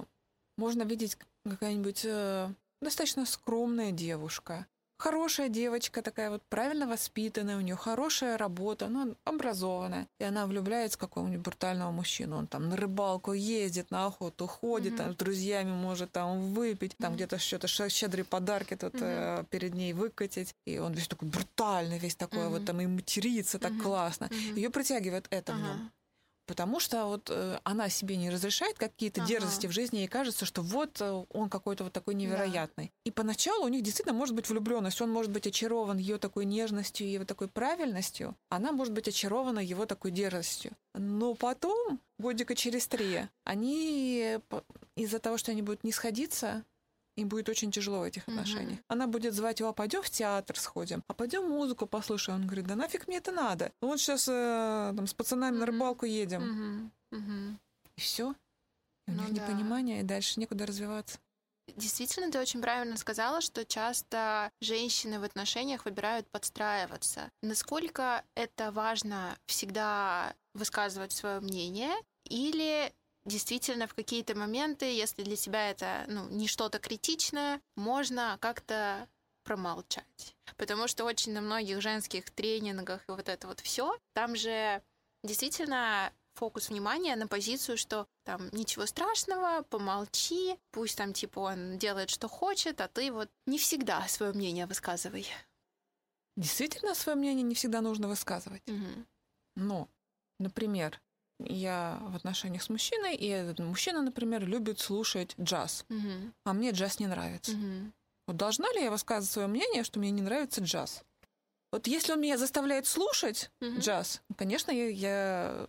можно видеть какая-нибудь э, достаточно скромная девушка, хорошая девочка такая вот правильно воспитанная, у нее хорошая работа, ну, образованная. И она влюбляется в какого-нибудь брутального мужчину. Он там на рыбалку ездит, на охоту ходит, mm-hmm. там с друзьями может там выпить, там mm-hmm. где-то что-то щедрые подарки тут mm-hmm. э, перед ней выкатить. И он весь такой брутальный, весь такой mm-hmm. вот там и матерится так mm-hmm. классно. Mm-hmm. Ее притягивает это uh-huh. в нем. Потому что вот э, она себе не разрешает какие-то ага. дерзости в жизни, и кажется, что вот э, он какой-то вот такой невероятный. Да. И поначалу у них действительно может быть влюбленность, он может быть очарован ее такой нежностью, его такой правильностью, она может быть очарована его такой дерзостью. Но потом, годика через три, они из-за того, что они будут не сходиться, им будет очень тяжело в этих отношениях. Mm-hmm. Она будет звать его, а пойдем в театр сходим, а пойдем музыку послушаем. Он говорит, да нафиг мне это надо. Ну вот сейчас э, там, с пацанами mm-hmm. на рыбалку едем. Mm-hmm. Mm-hmm. И все. И у ну, них да. непонимание, и дальше некуда развиваться. Действительно, ты очень правильно сказала, что часто женщины в отношениях выбирают подстраиваться. Насколько это важно всегда высказывать свое мнение, или действительно в какие-то моменты, если для тебя это ну, не что-то критичное, можно как-то промолчать. Потому что очень на многих женских тренингах и вот это вот все, там же действительно фокус внимания на позицию, что там ничего страшного, помолчи, пусть там типа он делает, что хочет, а ты вот не всегда свое мнение высказывай. Действительно, свое мнение не всегда нужно высказывать. Угу. Но, например, я в отношениях с мужчиной, и этот мужчина, например, любит слушать джаз, угу. а мне джаз не нравится. Угу. Вот должна ли я высказывать свое мнение, что мне не нравится джаз? Вот если он меня заставляет слушать угу. джаз, конечно, я, я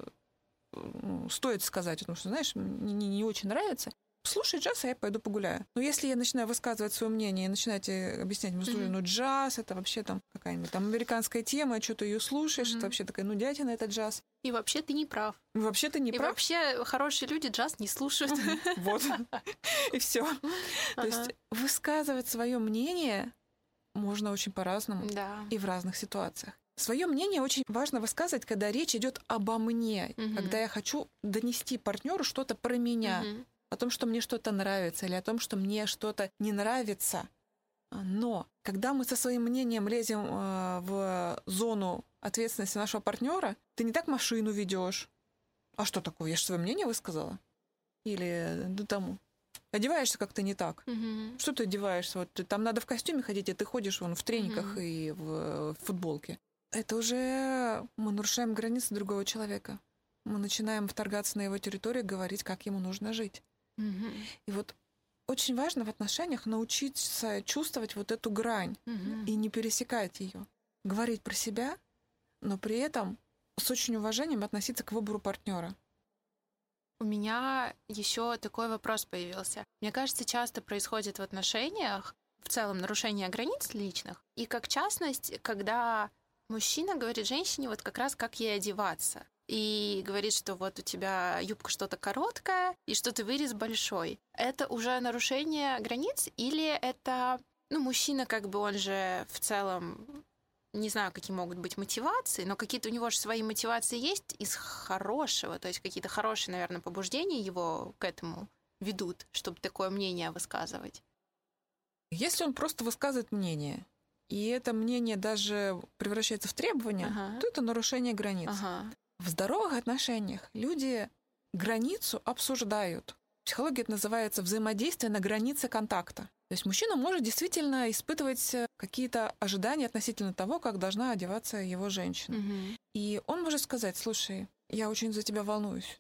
ну, стоит сказать, потому что, знаешь, мне не очень нравится слушай джаз, а я пойду погуляю. Но если я начинаю высказывать свое мнение и начинаете объяснять, ну, слушай, ну джаз, это вообще там какая-нибудь там американская тема, что ты ее слушаешь, mm-hmm. это вообще такая, ну дятина, это джаз. И вообще ты не прав. Вообще ты не и прав. И вообще хорошие люди джаз не слушают. <laughs> Вот. И все. То есть высказывать свое мнение можно очень по-разному и в разных ситуациях. Свое мнение очень важно высказывать, когда речь идет обо мне, когда я хочу донести партнеру что-то про меня о том, что мне что-то нравится или о том, что мне что-то не нравится. Но когда мы со своим мнением лезем э, в зону ответственности нашего партнера, ты не так машину ведешь. А что такое? Я же свое мнение высказала. Или ну, там одеваешься как-то не так. Угу. Что ты одеваешься? Вот там надо в костюме ходить, а ты ходишь вон в трениках угу. и в, в футболке. Это уже мы нарушаем границы другого человека. Мы начинаем вторгаться на его территорию, говорить, как ему нужно жить. Угу. И вот очень важно в отношениях научиться чувствовать вот эту грань угу. и не пересекать ее. Говорить про себя, но при этом с очень уважением относиться к выбору партнера. У меня еще такой вопрос появился. Мне кажется, часто происходит в отношениях в целом нарушение границ личных, и как частность, когда мужчина говорит женщине вот как раз, как ей одеваться и говорит, что вот у тебя юбка что-то короткая и что ты вырез большой. Это уже нарушение границ или это, ну, мужчина как бы он же в целом не знаю, какие могут быть мотивации, но какие-то у него же свои мотивации есть из хорошего, то есть какие-то хорошие, наверное, побуждения его к этому ведут, чтобы такое мнение высказывать. Если он просто высказывает мнение, и это мнение даже превращается в требование, ага. то это нарушение границ. Ага. В здоровых отношениях люди границу обсуждают. психологии это называется взаимодействие на границе контакта. То есть мужчина может действительно испытывать э, какие-то ожидания относительно того, как должна одеваться его женщина. Мгм. И он может сказать, слушай, я очень за тебя волнуюсь.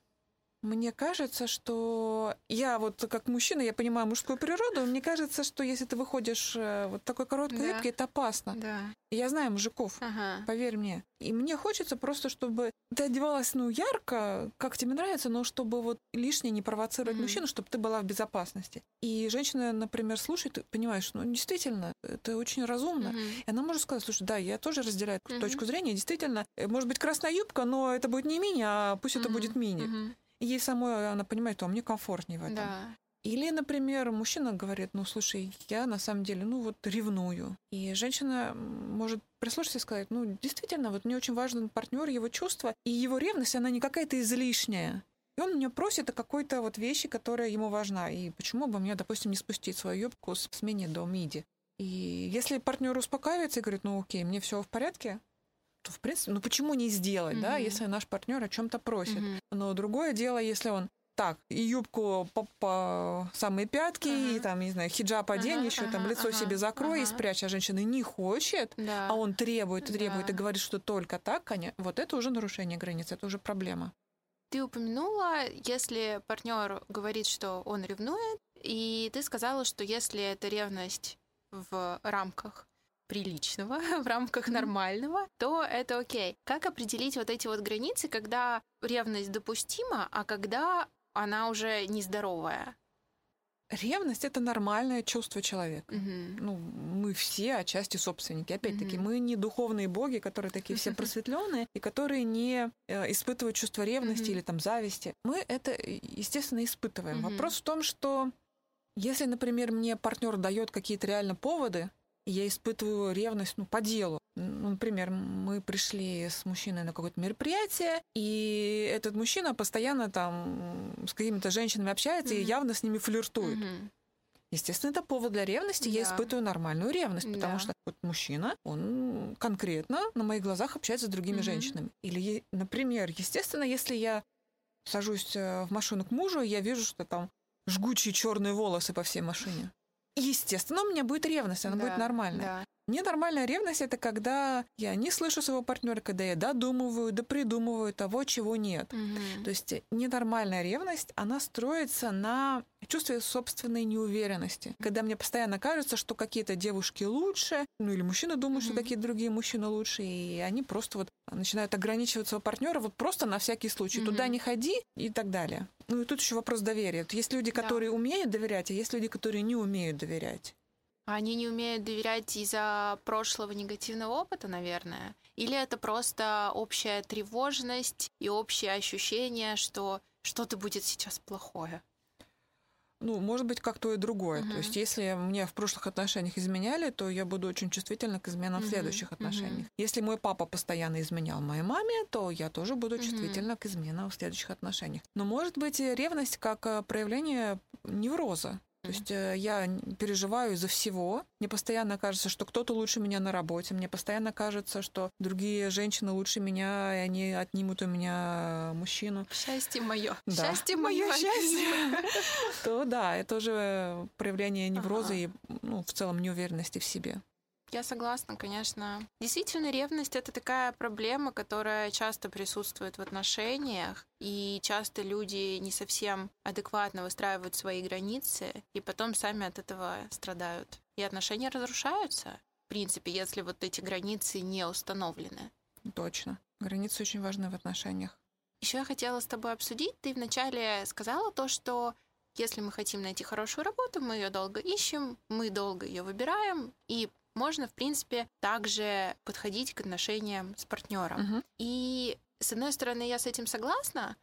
Мне кажется, что я вот как мужчина, я понимаю мужскую природу, мне кажется, что если ты выходишь э, вот такой короткой Да. юбке, это опасно. Да. Я знаю мужиков, Ага. поверь мне. И мне хочется просто, чтобы ты одевалась, ну, ярко, как тебе нравится, но чтобы вот лишнее не провоцировать Мгм. мужчину, чтобы ты была в безопасности. И женщина, например, слушает, понимаешь, ну, действительно, это очень разумно. Мгм. И она может сказать, слушай, да, я тоже разделяю Мгм. точку зрения. Действительно, э, может быть, красная юбка, но это будет не мини, а пусть это Мгм. будет мини. Мгм. И ей самой она понимает, что мне комфортнее в этом. Да. Или, например, мужчина говорит, ну, слушай, я на самом деле, ну, вот ревную. И женщина может прислушаться и сказать, ну, действительно, вот мне очень важен партнер, его чувства, и его ревность, она не какая-то излишняя. И он меня просит о какой-то вот вещи, которая ему важна. И почему бы мне, допустим, не спустить свою юбку с с мини до миди? И если партнер успокаивается и говорит, ну окей, мне все в порядке, то в принципе, ну почему не сделать, да, Мгм. если наш партнер о чем-то просит? Мгм. Но другое дело, если он так, и юбку по, по самые пятки, Ага. и там, не знаю, хиджаб одень, Ага, еще там ага, лицо ага, себе закрой и ага. спрячь, а женщина не хочет, Да. а он требует и требует и Да. говорит, что только так, коня- вот это уже нарушение границ, это уже проблема. Ты упомянула, если партнер говорит, что он ревнует, и ты сказала, что если это ревность в рамках приличного, <laughs> в рамках нормального, то это окей. Как определить вот эти вот границы, когда ревность допустима, а когда она уже нездоровая? Ревность это нормальное чувство человека. Мгм. Ну, мы все отчасти собственники. Опять-таки, Мгм. мы не духовные боги, которые такие все <laughs> просветленные и которые не э, испытывают чувство ревности Мгм. или там зависти. Мы это, э, естественно, испытываем. Мгм. Вопрос в том, что если, например, мне партнер дает какие-то реально поводы, я испытываю ревность, ну, по делу. Ну, например, мы пришли с мужчиной на какое-то мероприятие, и этот мужчина постоянно там с какими-то женщинами общается и Мгм. явно с ними флиртует. Мгм. Естественно, это повод для ревности. Я Да. испытываю нормальную ревность, потому Да. что вот мужчина, он конкретно на моих глазах общается с другими Мгм. женщинами. Или, например, естественно, если я сажусь э, в машину к мужу, и я вижу, что там жгучие черные волосы по всей машине. Естественно, у меня будет ревность, она будет Да, нормальная. Да. Ненормальная ревность это когда я не слышу своего партнера, когда я додумываю, допридумываю того, чего нет. Мгм. То есть ненормальная ревность, она строится на чувстве собственной неуверенности. Когда мне постоянно кажется, что какие-то девушки лучше, ну или мужчины думают, что Мгм. какие-то другие мужчины лучше, и они просто вот начинают ограничивать своего партнера вот просто на всякий случай. Туда Мгм. не ходи и так далее. Ну и тут еще вопрос доверия. Есть люди, Да. которые умеют доверять, а есть люди, которые не умеют доверять. Они не умеют доверять из-за прошлого негативного опыта, наверное? Или это просто общая тревожность и общее ощущение, что что-то будет сейчас плохое? Ну, может быть, как то и другое. Мгм. То есть, если мне в прошлых отношениях изменяли, то я буду очень чувствительна к изменам в Мгм, следующих отношениях. Если мой папа постоянно изменял моей маме, то я тоже буду Мгм. чувствительна к изменам в следующих отношениях. Но может быть и ревность как э, проявление невроза. То есть э, я переживаю из-за всего. Мне постоянно кажется, что кто-то лучше меня на работе. Мне постоянно кажется, что другие женщины лучше меня, и они отнимут у меня мужчину. Счастье мое. Да. Счастье мое. счастье. <laughs> то да, это уже проявление невроза и ну, в целом неуверенности в себе. Я согласна, конечно. Действительно, ревность это такая проблема, которая часто присутствует в отношениях, и часто люди не совсем адекватно выстраивают свои границы, и потом сами от этого страдают. И отношения разрушаются, в принципе, если вот эти границы не установлены. Точно. Границы очень важны в отношениях. Еще я хотела с тобой обсудить. Ты вначале сказала то, что если мы хотим найти хорошую работу, мы ее долго ищем, мы долго ее выбираем, и можно, в принципе, также подходить к отношениям с партнером. Мгм. И с одной стороны, я с этим согласна,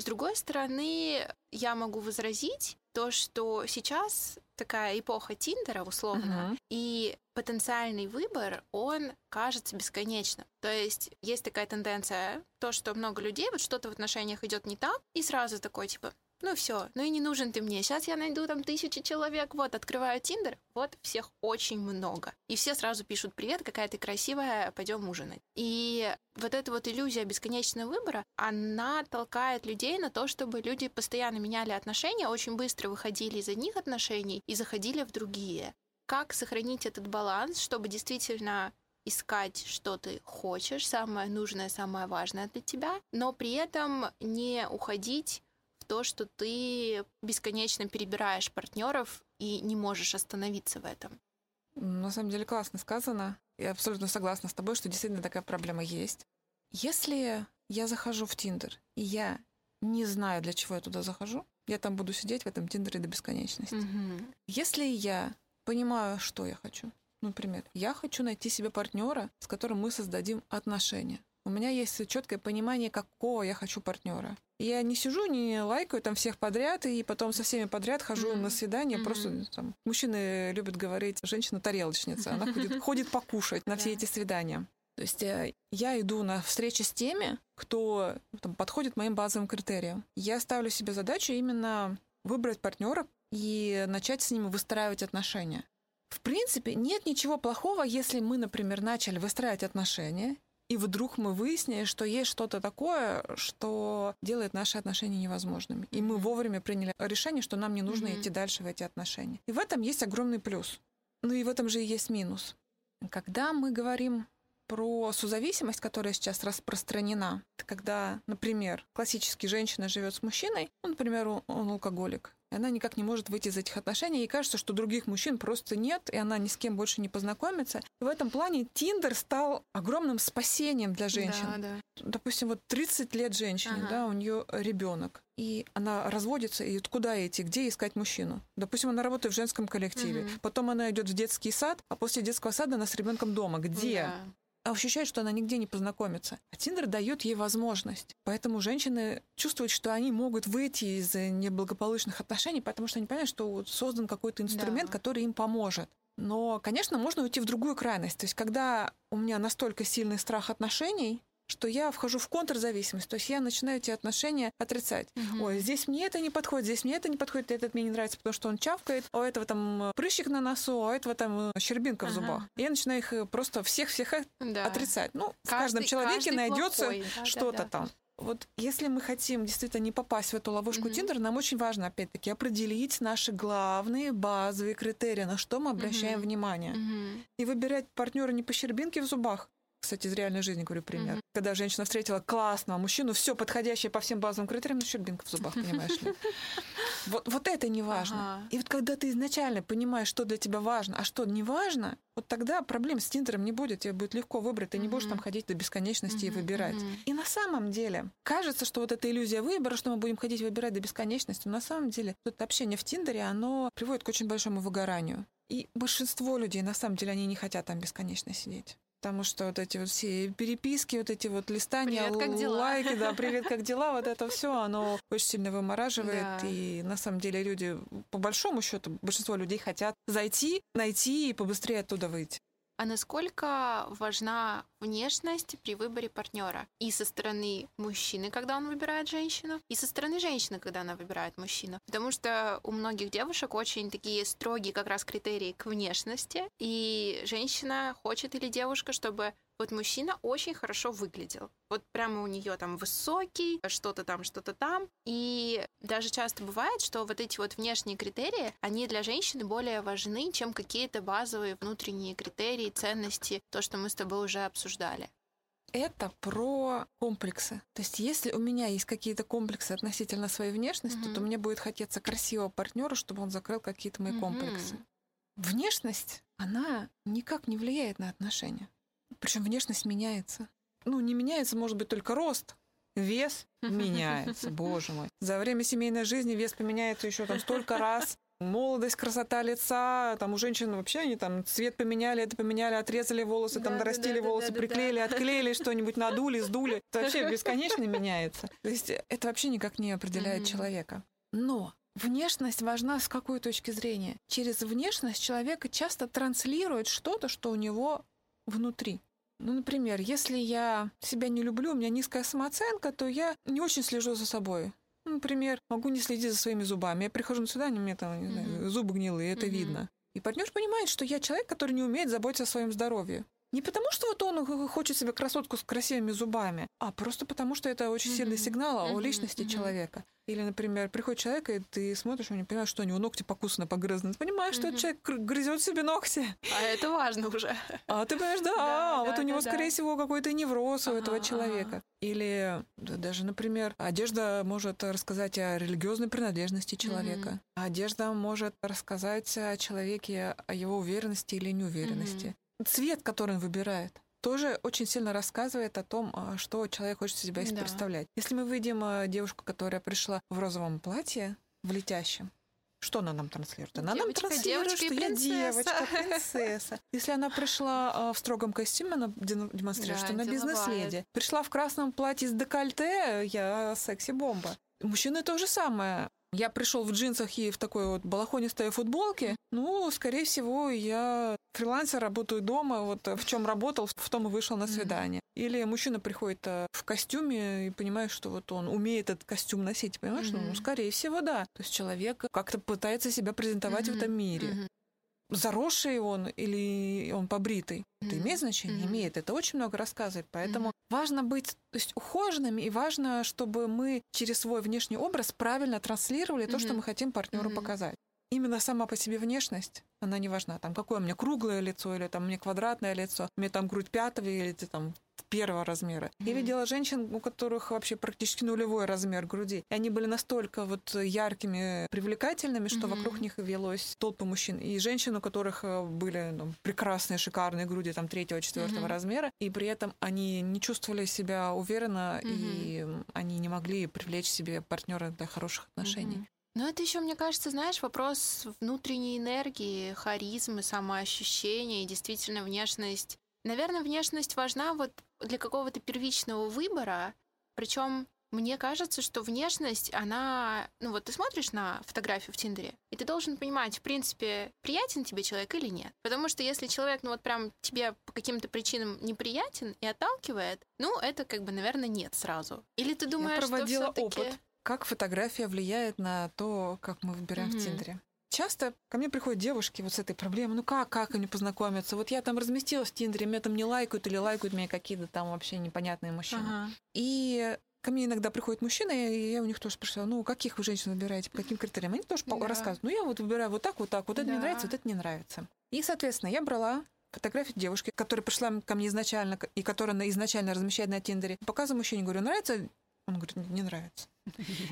с другой стороны, я могу возразить то, что сейчас такая эпоха Тиндера, условно, Мгм. и потенциальный выбор, он кажется бесконечным. То есть есть такая тенденция, то, что много людей, вот что-то в отношениях идет не так, и сразу такой, типа, ну все, ну и не нужен ты мне. Сейчас я найду там тысячи человек, вот, открываю Тиндер, вот, всех очень много. И все сразу пишут «Привет, какая ты красивая, пойдем ужинать». И вот эта вот иллюзия бесконечного выбора, она толкает людей на то, чтобы люди постоянно меняли отношения, очень быстро выходили из одних отношений и заходили в другие. Как сохранить этот баланс, чтобы действительно искать, что ты хочешь, самое нужное, самое важное для тебя, но при этом не уходить то, что ты бесконечно перебираешь партнеров и не можешь остановиться в этом. На самом деле классно сказано. Я абсолютно согласна с тобой, что действительно такая проблема есть. Если я захожу в Тиндер, и я не знаю, для чего я туда захожу, я там буду сидеть в этом Тиндере до бесконечности. Угу. Если я понимаю, что я хочу, например, я хочу найти себе партнера, с которым мы создадим отношения. У меня есть четкое понимание, какого я хочу партнера. Я не сижу, не лайкаю там всех подряд, и потом со всеми подряд хожу mm-hmm. на свидание. Mm-hmm. Просто там, мужчины любят говорить, женщина тарелочница, она ходит, <laughs> ходит покушать на все эти свидания. То есть э, я иду на встречи с теми, кто там, подходит моим базовым критериям. Я ставлю себе задачу именно выбрать партнера и начать с ними выстраивать отношения. В принципе, нет ничего плохого, если мы, например, начали выстраивать отношения, и вдруг мы выяснили, что есть что-то такое, что делает наши отношения невозможными. И мы вовремя приняли решение, что нам не нужно mm-hmm. идти дальше в эти отношения. И в этом есть огромный плюс. Ну и в этом же и есть минус. Когда мы говорим про созависимость, которая сейчас распространена, это когда, например, классически женщина живет с мужчиной, ну, например, он алкоголик, она никак не может выйти из этих отношений. Ей кажется, что других мужчин просто нет, и она ни с кем больше не познакомится. И в этом плане Тиндер стал огромным спасением для женщин. Да, да. Допустим, вот 30 лет женщине, ага. да, у нее ребенок. И она разводится, и куда идти, где искать мужчину? Допустим, она работает в женском коллективе, угу. потом она идет в детский сад, а после детского сада она с ребенком дома. Где? Да ощущает, что она нигде не познакомится. А Тиндер дает ей возможность. Поэтому женщины чувствуют, что они могут выйти из неблагополучных отношений, потому что они понимают, что создан какой-то инструмент, да. который им поможет. Но, конечно, можно уйти в другую крайность. То есть, когда у меня настолько сильный страх отношений, что я вхожу в контрзависимость, то есть я начинаю эти отношения отрицать. Угу. Ой, здесь мне это не подходит, здесь мне это не подходит, этот мне не нравится, потому что он чавкает, а у этого там э, прыщик на носу, а у этого там э, щербинка ага. в зубах. И я начинаю их э, просто всех-всех да. отрицать. Ну, каждый, в каждом человеке найдется да, что-то да, да. там. Вот если мы хотим действительно не попасть в эту ловушку mm-hmm. Тиндера, нам очень важно, опять-таки, определить наши главные базовые критерии, на что мы обращаем mm-hmm. внимание. Mm-hmm. И выбирать партнера не по щербинке в зубах, кстати, из реальной жизни говорю пример. Mm-hmm. Когда женщина встретила классного мужчину, все подходящее по всем базовым критериям, но щербинка в зубах, понимаешь ли. <laughs> Вот, вот это не важно. Ага. И вот когда ты изначально понимаешь, что для тебя важно, а что не важно, вот тогда проблем с Тиндером не будет, тебе будет легко выбрать, ты mm-hmm. не будешь там ходить до бесконечности mm-hmm. и выбирать. Mm-hmm. И на самом деле кажется, что вот эта иллюзия выбора, что мы будем ходить выбирать до бесконечности, но на самом деле это общение в Тиндере, оно приводит к очень большому выгоранию. И большинство людей, на самом деле, они не хотят там бесконечно сидеть. Потому что вот эти вот все переписки, вот эти вот листания, привет, как дела? лайки, да, <laughs> привет, как дела, вот это все, оно очень сильно вымораживает. Да. И на самом деле люди, по большому счету, большинство людей хотят зайти, найти и побыстрее оттуда выйти. А насколько важна внешность при выборе партнера? И со стороны мужчины, когда он выбирает женщину, и со стороны женщины, когда она выбирает мужчину. Потому что у многих девушек очень такие строгие как раз критерии к внешности, и женщина хочет или девушка, чтобы вот мужчина очень хорошо выглядел. Вот прямо у нее там высокий, что-то там, что-то там. И даже часто бывает, что вот эти вот внешние критерии, они для женщины более важны, чем какие-то базовые внутренние критерии, ценности, то, что мы с тобой уже обсуждали. Это про комплексы. То есть, если у меня есть какие-то комплексы относительно своей внешности, mm-hmm. то мне будет хотеться красивого партнера, чтобы он закрыл какие-то мои mm-hmm. комплексы. Внешность, она никак не влияет на отношения. Причем внешность меняется. Ну, не меняется, может быть, только рост. Вес <laughs> меняется, боже мой. За время семейной жизни вес поменяется еще там столько раз. Молодость, красота лица, там у женщин вообще они там цвет поменяли, это поменяли, отрезали волосы, там дорастили да, волосы, да, да, приклеили, отклеили что-нибудь, надули, сдули. Это вообще <laughs> бесконечно меняется. То есть это вообще никак не определяет человека. Но Внешность важна с какой точки зрения? Через внешность человека часто транслирует что-то, что у него внутри. Ну, например, если я себя не люблю, у меня низкая самооценка, то я не очень слежу за собой. Например, могу не следить за своими зубами. Я прихожу на свидание, у меня там, не знаю, зубы гнилые, это видно. И партнер понимает, что я человек, который не умеет заботиться о своем здоровье. Не потому, что вот он хочет себе красотку с красивыми зубами, а просто потому, что это очень сильный сигнал о личности человека. Или, например, приходит человек, и ты смотришь, он не понимаешь, что у него ногти покусаны, погрызаны. Ты понимаешь, что этот человек грызет себе ногти. А это важно уже. А ты понимаешь, да, да вот да, у него, да, скорее всего, какой-то невроз у этого человека. Или даже, например, одежда может рассказать о религиозной принадлежности человека. Одежда может рассказать о человеке, о его уверенности или неуверенности. Цвет, который он выбирает тоже очень сильно рассказывает о том, а, что человек хочет себя да. представлять. Если мы видим а, девушку, которая пришла в розовом платье, в летящем, что она нам транслирует? Она девочка, нам транслирует, что я девочка, принцесса. Если она пришла а, в строгом костюме, она демонстрирует, да, что она бизнес-леди. Пришла в красном платье с декольте, я секси-бомба. Мужчины то же самое я пришел в джинсах и в такой вот балахонистой футболке, ну, скорее всего, я фрилансер, работаю дома, вот в чем работал, в том и вышел на свидание. Или мужчина приходит э, в костюме и понимает, что вот он умеет этот костюм носить, понимаешь? Mm-hmm. Ну, скорее всего, да. То есть человек как-то пытается себя презентовать mm-hmm. в этом мире. Mm-hmm заросший он или он побритый. Mm-hmm. Это имеет значение? Mm-hmm. Имеет. Это очень много рассказывает. Поэтому mm-hmm. важно быть то есть, ухоженными, и важно, чтобы мы через свой внешний образ правильно транслировали mm-hmm. то, что мы хотим партнеру mm-hmm. показать. Именно сама по себе внешность, она не важна. Там, какое у меня круглое лицо, или там у меня квадратное лицо, у меня там грудь пятого, или там первого размера. Mm-hmm. Я видела женщин, у которых вообще практически нулевой размер груди. И они были настолько вот яркими, привлекательными, что mm-hmm. вокруг них велось толпа мужчин. И женщин, у которых э, были ну, прекрасные, шикарные груди, там, третьего, четвертого mm-hmm. размера, и при этом они не чувствовали себя уверенно, mm-hmm. и они не могли привлечь себе партнера для хороших отношений. Mm-hmm. Но это еще, мне кажется, знаешь, вопрос внутренней энергии, харизмы, самоощущения и действительно внешность Наверное, внешность важна вот для какого-то первичного выбора, причем мне кажется, что внешность, она... Ну вот ты смотришь на фотографию в Тиндере, и ты должен понимать, в принципе, приятен тебе человек или нет. Потому что если человек, ну вот прям тебе по каким-то причинам неприятен и отталкивает, ну это как бы, наверное, нет сразу. Или ты думаешь, Я проводила что опыт, как фотография влияет на то, как мы выбираем mm-hmm. в Тиндере. Часто ко мне приходят девушки вот с этой проблемой. Ну как, как они познакомятся? Вот я там разместилась в Тиндере, меня там не лайкают или лайкают меня какие-то там вообще непонятные мужчины. Ага. И ко мне иногда приходят мужчины, и я у них тоже спрашиваю, ну, каких вы женщин выбираете, по каким критериям? Они тоже да. рассказывают. Ну, я вот выбираю вот так, вот так, вот это да. мне нравится, вот это не нравится. И, соответственно, я брала фотографию девушки, которая пришла ко мне изначально, и которая изначально размещает на Тиндере. Показываю мужчине, говорю, нравится? Он говорит, не нравится.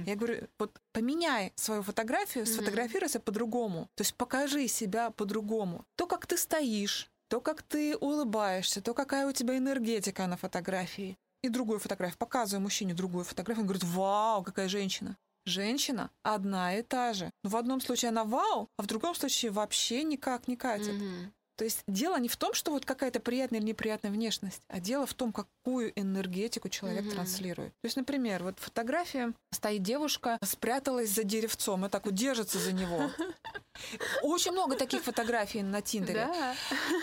Я говорю, вот поменяй свою фотографию, сфотографируйся по-другому. То есть покажи себя по-другому. То, как ты стоишь, то, как ты улыбаешься, то, какая у тебя энергетика на фотографии. И другую фотографию. Показываю мужчине другую фотографию. Он говорит, вау, какая женщина. Женщина одна и та же. Но в одном случае она вау, а в другом случае вообще никак не катит. Mm-hmm. То есть дело не в том, что вот какая-то приятная или неприятная внешность, а дело в том, какую энергетику человек mm-hmm. транслирует. То есть, например, вот фотография, стоит девушка, спряталась за деревцом и так вот держится за него. Очень много таких фотографий на Тиндере. Да.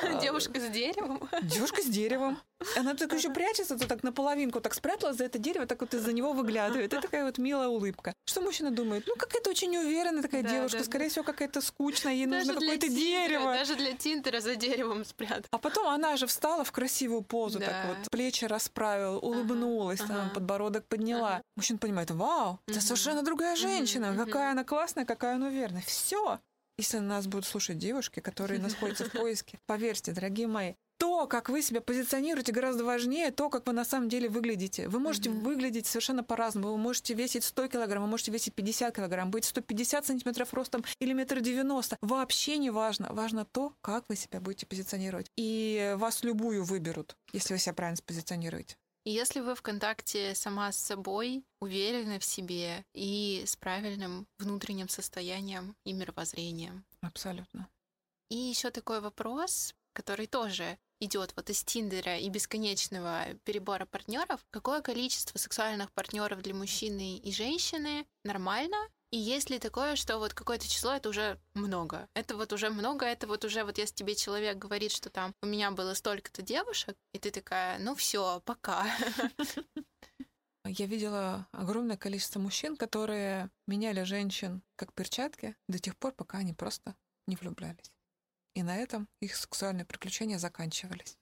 А, девушка с деревом. Девушка с деревом. Она так еще прячется, то так наполовинку так спряталась за это дерево, так вот из-за него выглядывает. И такая вот милая улыбка. Что мужчина думает? Ну, какая-то очень неуверенная такая да, девушка, да, скорее да. всего, какая-то скучная, ей даже нужно какое-то дерево. Даже для Тиндера за деревом спрятать. А потом она же встала в красивую позу, да. так вот, плечи расправила, улыбнулась, ага, там, ага. подбородок подняла. Ага. Мужчина понимает, вау, это совершенно другая женщина, какая она классная, какая она уверенная. Все. Если нас будут слушать девушки, которые находятся в <laughs> поиске, поверьте, дорогие мои, то, как вы себя позиционируете, гораздо важнее то, как вы на самом деле выглядите. Вы можете mm-hmm. выглядеть совершенно по-разному. Вы можете весить 100 килограмм, вы можете весить 50 килограмм, быть 150 сантиметров ростом или метр девяносто. Вообще не важно. Важно то, как вы себя будете позиционировать. И вас любую выберут, если вы себя правильно спозиционируете. И если вы в контакте сама с собой, уверены в себе и с правильным внутренним состоянием и мировоззрением. Абсолютно. И еще такой вопрос, который тоже идет вот из Тиндера и бесконечного перебора партнеров, какое количество сексуальных партнеров для мужчины и женщины нормально, и есть ли такое, что вот какое-то число это уже много? Это вот уже много, это вот уже вот если тебе человек говорит, что там у меня было столько-то девушек, и ты такая, ну все, пока. я видела огромное количество мужчин, которые меняли женщин как перчатки до тех пор, пока они просто не влюблялись. И на этом их сексуальные приключения заканчивались.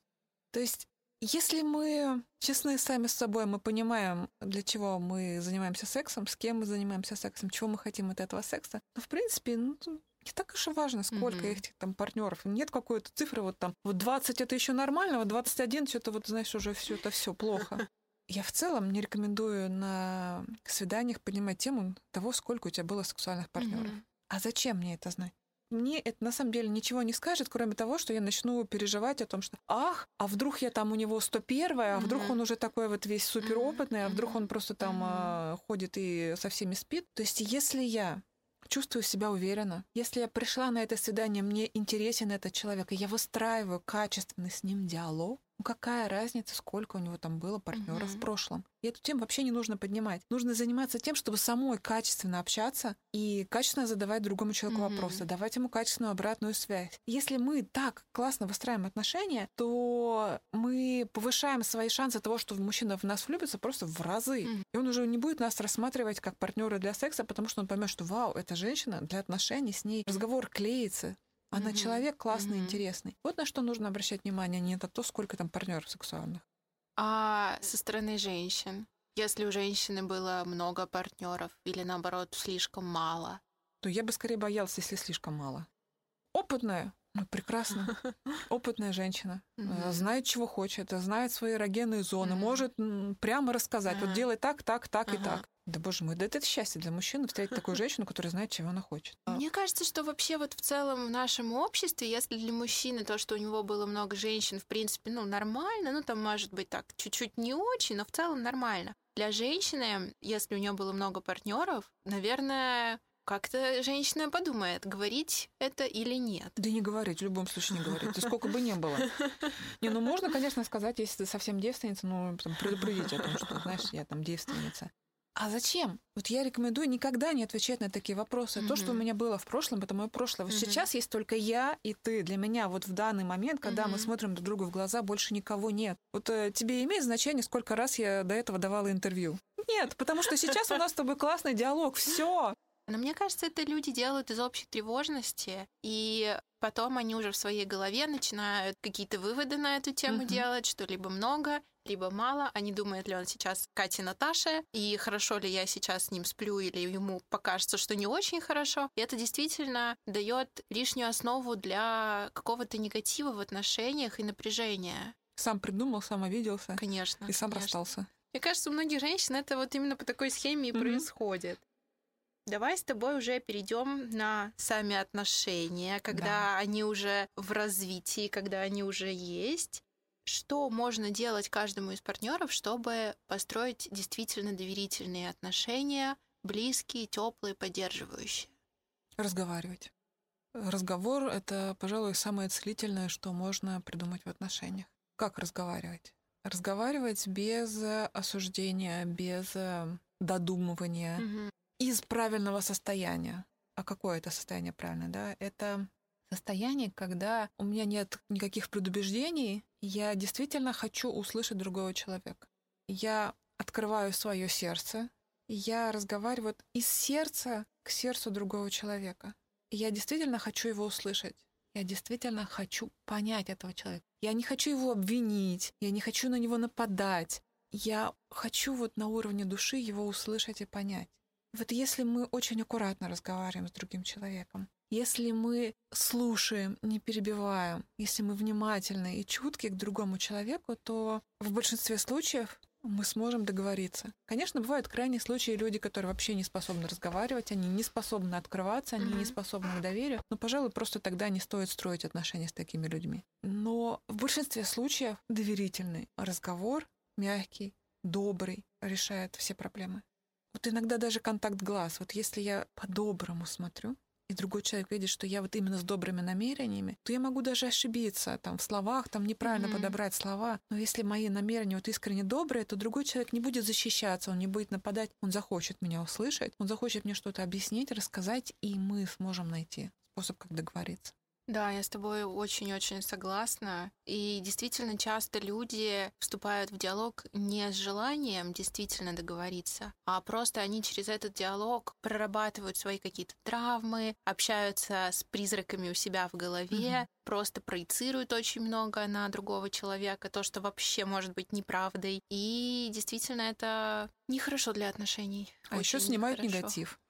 То есть если мы честны сами с собой, мы понимаем, для чего мы занимаемся сексом, с кем мы занимаемся сексом, чего мы хотим от этого секса, то, в принципе, ну, не так уж и важно, сколько mm-hmm. этих там партнеров. Нет какой-то цифры, вот там, вот 20 это еще нормально, вот 21 что-то вот, знаешь, уже все это все плохо. <laughs> Я в целом не рекомендую на свиданиях поднимать тему того, сколько у тебя было сексуальных партнеров. Mm-hmm. А зачем мне это знать? Мне это на самом деле ничего не скажет, кроме того, что я начну переживать о том, что ах, а вдруг я там у него 101 а вдруг он уже такой вот весь суперопытный, а вдруг он просто там э, ходит и со всеми спит. То есть если я чувствую себя уверенно. Если я пришла на это свидание, мне интересен этот человек, и я выстраиваю качественный с ним диалог, ну какая разница, сколько у него там было партнеров угу. в прошлом? И эту тему вообще не нужно поднимать. Нужно заниматься тем, чтобы самой качественно общаться и качественно задавать другому человеку угу. вопросы, давать ему качественную обратную связь. Если мы так классно выстраиваем отношения, то мы повышаем свои шансы того, что мужчина в нас влюбится просто в разы. Угу. И он уже не будет нас рассматривать как партнера для секса, потому что он поймет, что вау, эта женщина для отношений с ней разговор клеится, она mm-hmm. человек классный, mm-hmm. интересный. Вот на что нужно обращать внимание, не на то, сколько там партнеров сексуальных. А со стороны женщин, если у женщины было много партнеров или наоборот слишком мало, то я бы скорее боялся, если слишком мало. Опытная, ну, прекрасно. <laughs> Опытная женщина. Mm-hmm. Знает, чего хочет, знает свои эрогенные зоны, mm-hmm. может прямо рассказать, mm-hmm. вот делай так, так, так и так. Да боже мой, да это счастье для мужчины встретить такую женщину, которая знает, чего она хочет. Мне кажется, что вообще вот в целом в нашем обществе, если для мужчины то, что у него было много женщин, в принципе, ну, нормально, ну, там, может быть, так, чуть-чуть не очень, но в целом нормально. Для женщины, если у нее было много партнеров, наверное, как-то женщина подумает, говорить это или нет. Да не говорить, в любом случае не говорить. Да сколько бы ни было. Не, ну можно, конечно, сказать, если ты совсем девственница, ну, там, предупредить о том, что, знаешь, я там девственница. А зачем? Вот я рекомендую никогда не отвечать на такие вопросы. Mm-hmm. То, что у меня было в прошлом, это мое прошлое. Вот mm-hmm. сейчас есть только я и ты. Для меня вот в данный момент, когда mm-hmm. мы смотрим друг другу в глаза, больше никого нет. Вот э, тебе имеет значение, сколько раз я до этого давала интервью? Нет, потому что сейчас у нас с тобой классный диалог. Все. Но мне кажется, это люди делают из общей тревожности, и потом они уже в своей голове начинают какие-то выводы на эту тему uh-huh. делать, что либо много, либо мало. Они думают, ли он сейчас Катя Наташа, и хорошо ли я сейчас с ним сплю, или ему покажется, что не очень хорошо. И это действительно дает лишнюю основу для какого-то негатива в отношениях и напряжения. Сам придумал, сам обиделся. Конечно. И сам конечно. расстался. Мне кажется, у многих женщин это вот именно по такой схеме и mm-hmm. происходит. Давай с тобой уже перейдем на сами отношения, когда да. они уже в развитии, когда они уже есть. Что можно делать каждому из партнеров, чтобы построить действительно доверительные отношения, близкие, теплые, поддерживающие? Разговаривать. Разговор — это, пожалуй, самое целительное, что можно придумать в отношениях. Как разговаривать? Разговаривать без осуждения, без додумывания, угу из правильного состояния. А какое это состояние правильное, да? Это состояние, когда у меня нет никаких предубеждений, я действительно хочу услышать другого человека. Я открываю свое сердце, я разговариваю из сердца к сердцу другого человека. я действительно хочу его услышать. Я действительно хочу понять этого человека. Я не хочу его обвинить, я не хочу на него нападать. Я хочу вот на уровне души его услышать и понять. Вот если мы очень аккуратно разговариваем с другим человеком, если мы слушаем, не перебиваем, если мы внимательны и чутки к другому человеку, то в большинстве случаев мы сможем договориться. Конечно, бывают крайние случаи люди, которые вообще не способны разговаривать, они не способны открываться, они mm-hmm. не способны к доверию. Но, пожалуй, просто тогда не стоит строить отношения с такими людьми. Но в большинстве случаев доверительный разговор, мягкий, добрый, решает все проблемы. Вот иногда даже контакт глаз. Вот если я по-доброму смотрю, и другой человек видит, что я вот именно с добрыми намерениями, то я могу даже ошибиться там в словах, там неправильно mm-hmm. подобрать слова. Но если мои намерения вот искренне добрые, то другой человек не будет защищаться, он не будет нападать, он захочет меня услышать, он захочет мне что-то объяснить, рассказать, и мы сможем найти способ, как договориться. Да, я с тобой очень-очень согласна. И действительно часто люди вступают в диалог не с желанием действительно договориться, а просто они через этот диалог прорабатывают свои какие-то травмы, общаются с призраками у себя в голове, угу. просто проецируют очень много на другого человека, то, что вообще может быть неправдой. И действительно это нехорошо для отношений. А еще снимают нехорошо. негатив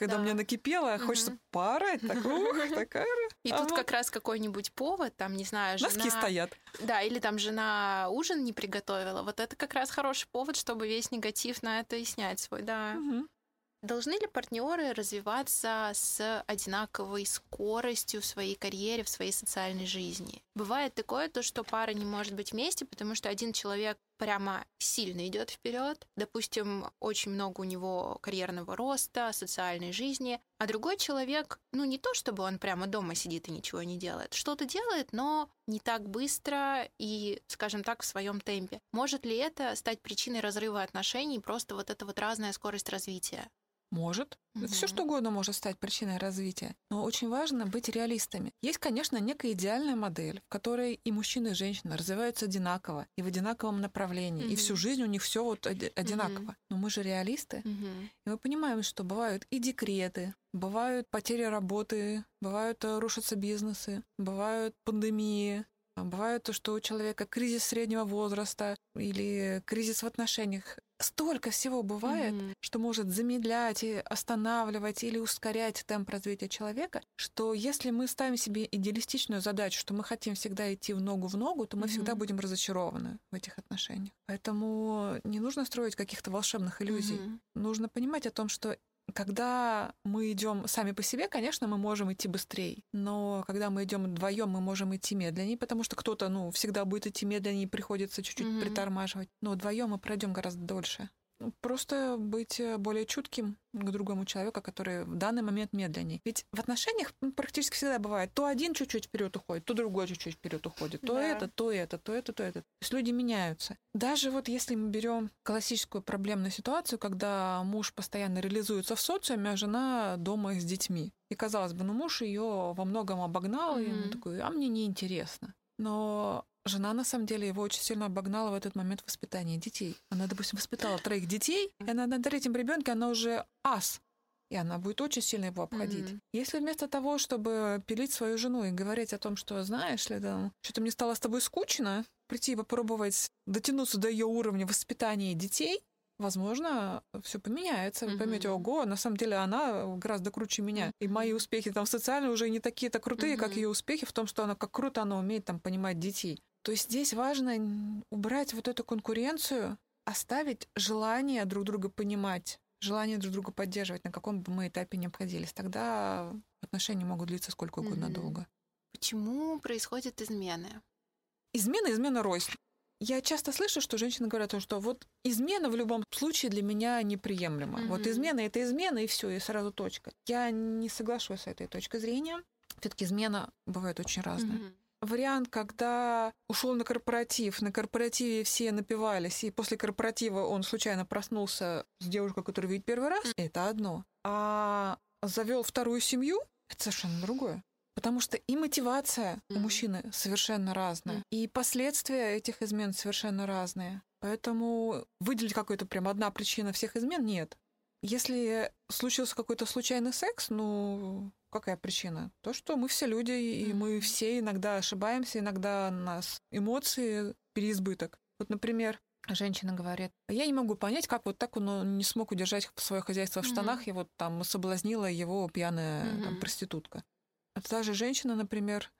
когда да. мне накипело, угу. хочется поорать, так, ух, <laughs> такая. И ага. тут как раз какой-нибудь повод, там, не знаю, жена... Носки стоят. Да, или там жена ужин не приготовила. Вот это как раз хороший повод, чтобы весь негатив на это и снять свой, да. Угу. Должны ли партнеры развиваться с одинаковой скоростью в своей карьере, в своей социальной жизни? Бывает такое, то, что пара не может быть вместе, потому что один человек прямо сильно идет вперед, допустим, очень много у него карьерного роста, социальной жизни, а другой человек, ну не то чтобы он прямо дома сидит и ничего не делает, что-то делает, но не так быстро и, скажем так, в своем темпе. Может ли это стать причиной разрыва отношений, просто вот эта вот разная скорость развития? Может. Угу. Все что угодно может стать причиной развития. Но очень важно быть реалистами. Есть, конечно, некая идеальная модель, в которой и мужчина, и женщина развиваются одинаково и в одинаковом направлении. Угу. И всю жизнь у них все вот одинаково. Угу. Но мы же реалисты. Угу. И мы понимаем, что бывают и декреты, бывают потери работы, бывают э, рушатся бизнесы, бывают пандемии, Бывает то, что у человека кризис среднего возраста или кризис в отношениях. Столько всего бывает, mm-hmm. что может замедлять и останавливать или ускорять темп развития человека, что если мы ставим себе идеалистичную задачу, что мы хотим всегда идти в ногу в ногу, то мы mm-hmm. всегда будем разочарованы в этих отношениях. Поэтому не нужно строить каких-то волшебных иллюзий. Mm-hmm. Нужно понимать о том, что когда мы идем сами по себе, конечно, мы можем идти быстрее. Но когда мы идем вдвоем, мы можем идти медленнее, потому что кто-то, ну, всегда будет идти медленнее, приходится чуть-чуть mm-hmm. притормаживать. Но вдвоем мы пройдем гораздо дольше. Просто быть э, более чутким к другому человеку, который в данный момент медленнее. Ведь в отношениях практически всегда бывает, то один чуть-чуть вперед уходит, то другой чуть-чуть вперед уходит, то да. это, то это, то это, то это. То есть люди меняются. Даже вот если мы берем классическую проблемную ситуацию, когда муж постоянно реализуется в социуме, а жена дома с детьми. И казалось бы, ну муж ее во многом обогнал, mm-hmm. и он такой, а мне неинтересно. Но Жена, на самом деле, его очень сильно обогнала в этот момент воспитания детей. Она, допустим, воспитала троих детей, и она на третьем ребенке она уже ас. И она будет очень сильно его обходить. Mm-hmm. Если вместо того, чтобы пилить свою жену и говорить о том, что знаешь ли, да, что-то мне стало с тобой скучно, прийти и попробовать дотянуться до ее уровня воспитания детей, возможно, все поменяется. Вы поймете, ого, на самом деле она гораздо круче меня. И мои успехи там социальные уже не такие-то крутые, как ее успехи в том, что она как круто она умеет там понимать детей. То есть здесь важно убрать вот эту конкуренцию, оставить желание друг друга понимать, желание друг друга поддерживать, на каком бы мы этапе ни обходились. Тогда отношения могут длиться сколько угодно mm-hmm. долго. Почему происходят измены? Измена, измена рознь. Я часто слышу, что женщины говорят, что вот измена в любом случае для меня неприемлема. Mm-hmm. Вот измена это измена, и все, и сразу точка. Я не соглашусь с этой точкой зрения. Все-таки измена бывает очень разная. Mm-hmm вариант, когда ушел на корпоратив, на корпоративе все напивались, и после корпоратива он случайно проснулся с девушкой, которую видит первый раз, это одно. А завел вторую семью, это совершенно другое. Потому что и мотивация у мужчины совершенно разная, и последствия этих измен совершенно разные. Поэтому выделить какую-то прям одна причина всех измен нет. Если случился какой-то случайный секс, ну, какая причина? То, что мы все люди, и мы все иногда ошибаемся, иногда у нас эмоции переизбыток. Вот, например, женщина говорит, я не могу понять, как вот так он не смог удержать свое хозяйство в штанах, и вот там соблазнила его пьяная mm-hmm. там, проститутка. А та же женщина, например,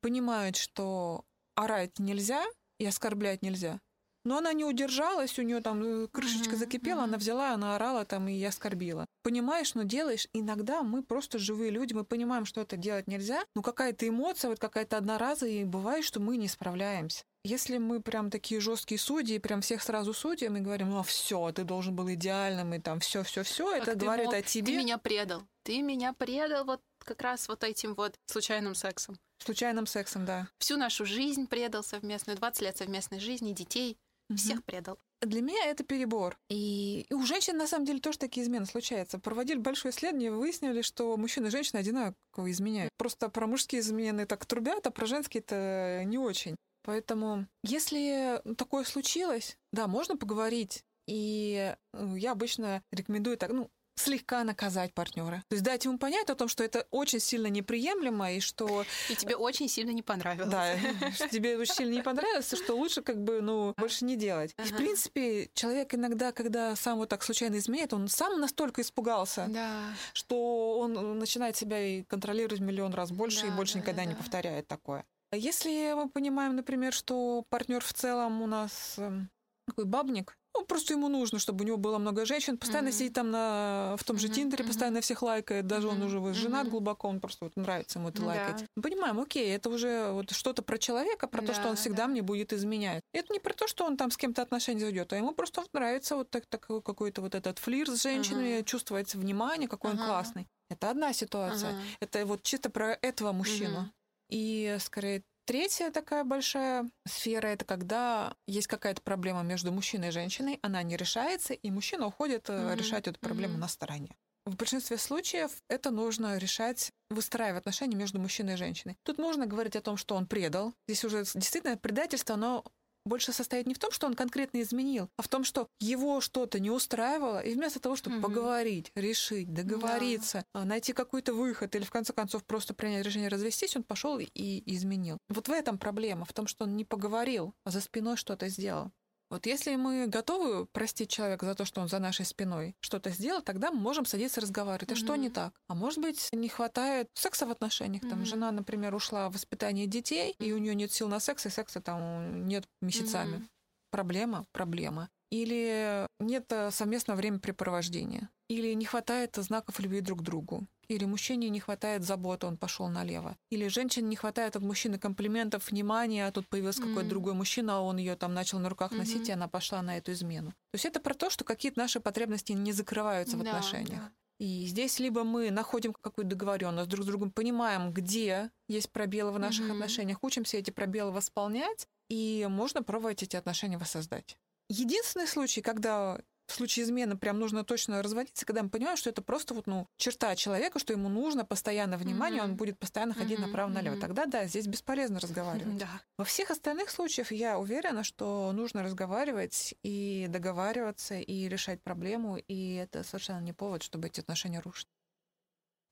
понимает, что орать нельзя и оскорблять нельзя, но она не удержалась, у нее там э, крышечка закипела, она взяла, она орала там и оскорбила. Понимаешь, но делаешь. Иногда мы просто живые люди, мы понимаем, что это делать нельзя, но какая-то эмоция, вот какая-то одноразовая, и бывает, что мы не справляемся. Если мы прям такие жесткие судьи, прям всех сразу судим и говорим, ну все, ты должен был идеальным, и там все, все, все, это говорит мог, о тебе. Ты меня предал. Ты меня предал вот как раз вот этим вот случайным сексом. Случайным сексом, да. Всю нашу жизнь предал совместную, 20 лет совместной жизни, детей. Всех предал. для меня это перебор. И, и у женщин, на самом деле, тоже такие измены случаются. Проводили большое исследование, выяснили, что мужчины и женщины одинаково изменяют. Просто про мужские измены так трубят, а про женские это не очень. Поэтому, если такое случилось, да, можно поговорить. И ну, я обычно рекомендую так, ну, слегка наказать партнера. То есть дать ему понять о том, что это очень сильно неприемлемо и что... И тебе очень сильно не понравилось. Да, <laughs> что тебе очень сильно не понравилось, что лучше как бы, ну, больше не делать. И, в принципе, человек иногда, когда сам вот так случайно изменяет, он сам настолько испугался, да. что он начинает себя и контролировать миллион раз больше Да, и больше да, никогда не да. повторяет такое. Если мы понимаем, например, что партнер в целом у нас эм, такой бабник, ну, просто ему нужно, чтобы у него было много женщин, постоянно Мгм. сидит там на, в том же Мгм, Тиндере, постоянно всех лайкает, даже он Мгм, уже женат мгм. глубоко, он просто вот нравится ему это Да. лайкать. Мы Понимаем, окей, это уже вот что-то про человека, про то, что он Да, всегда да. мне будет изменять. Это не про то, что он там с кем-то отношения заведет, а ему просто нравится вот так, такой какой-то вот этот флир с женщинами, Ага. чувствовать внимание, какой он Ага. классный. Это одна ситуация. Ага. Это вот чисто про этого мужчину. Мгм. И скорее третья такая большая сфера это когда есть какая-то проблема между мужчиной и женщиной, она не решается, и мужчина уходит Мгм, решать эту проблему мгм. на стороне. В большинстве случаев это нужно решать, выстраивая отношения между мужчиной и женщиной. Тут можно говорить о том, что он предал. Здесь уже действительно предательство, оно больше состоит не в том, что он конкретно изменил, а в том, что его что-то не устраивало, и вместо того, чтобы Мгм. поговорить, решить, договориться, а, найти какой-то выход или в конце концов просто принять решение развестись, он пошел и изменил. Вот в этом проблема, в том, что он не поговорил, а за спиной что-то сделал. Вот если мы готовы простить человека за то, что он за нашей спиной что-то сделал, тогда мы можем садиться разговаривать. А что не так? А может быть, не хватает секса в отношениях. Там Мгм. жена, например, ушла в воспитание детей, и у нее нет сил на секс, и секса там нет месяцами. Мгм. Проблема, проблема. Или нет э, совместного времяпрепровождения. Или не хватает знаков любви друг к другу. Или мужчине не хватает заботы, он пошел налево. Или женщине не хватает от мужчины комплиментов, внимания, а тут появился какой-то Мгм. другой мужчина, а он ее там начал на руках носить, Мгм. и она пошла на эту измену. То есть это про то, что какие-то наши потребности не закрываются в Да, отношениях. да. И здесь либо мы находим какую-то договоренность друг с другом, понимаем, где есть пробелы в наших Мгм. отношениях, учимся эти пробелы восполнять, и можно пробовать эти отношения воссоздать. Единственный случай, когда в случае измены прям нужно точно разводиться, когда мы понимаем, что это просто вот, ну, черта человека, что ему нужно постоянно внимание, Мгм. он будет постоянно ходить Мгм, направо-налево. Тогда да, здесь бесполезно разговаривать. <laughs> Да. Во всех остальных случаях я уверена, что нужно разговаривать и договариваться, и решать проблему, и это совершенно не повод, чтобы эти отношения рушить.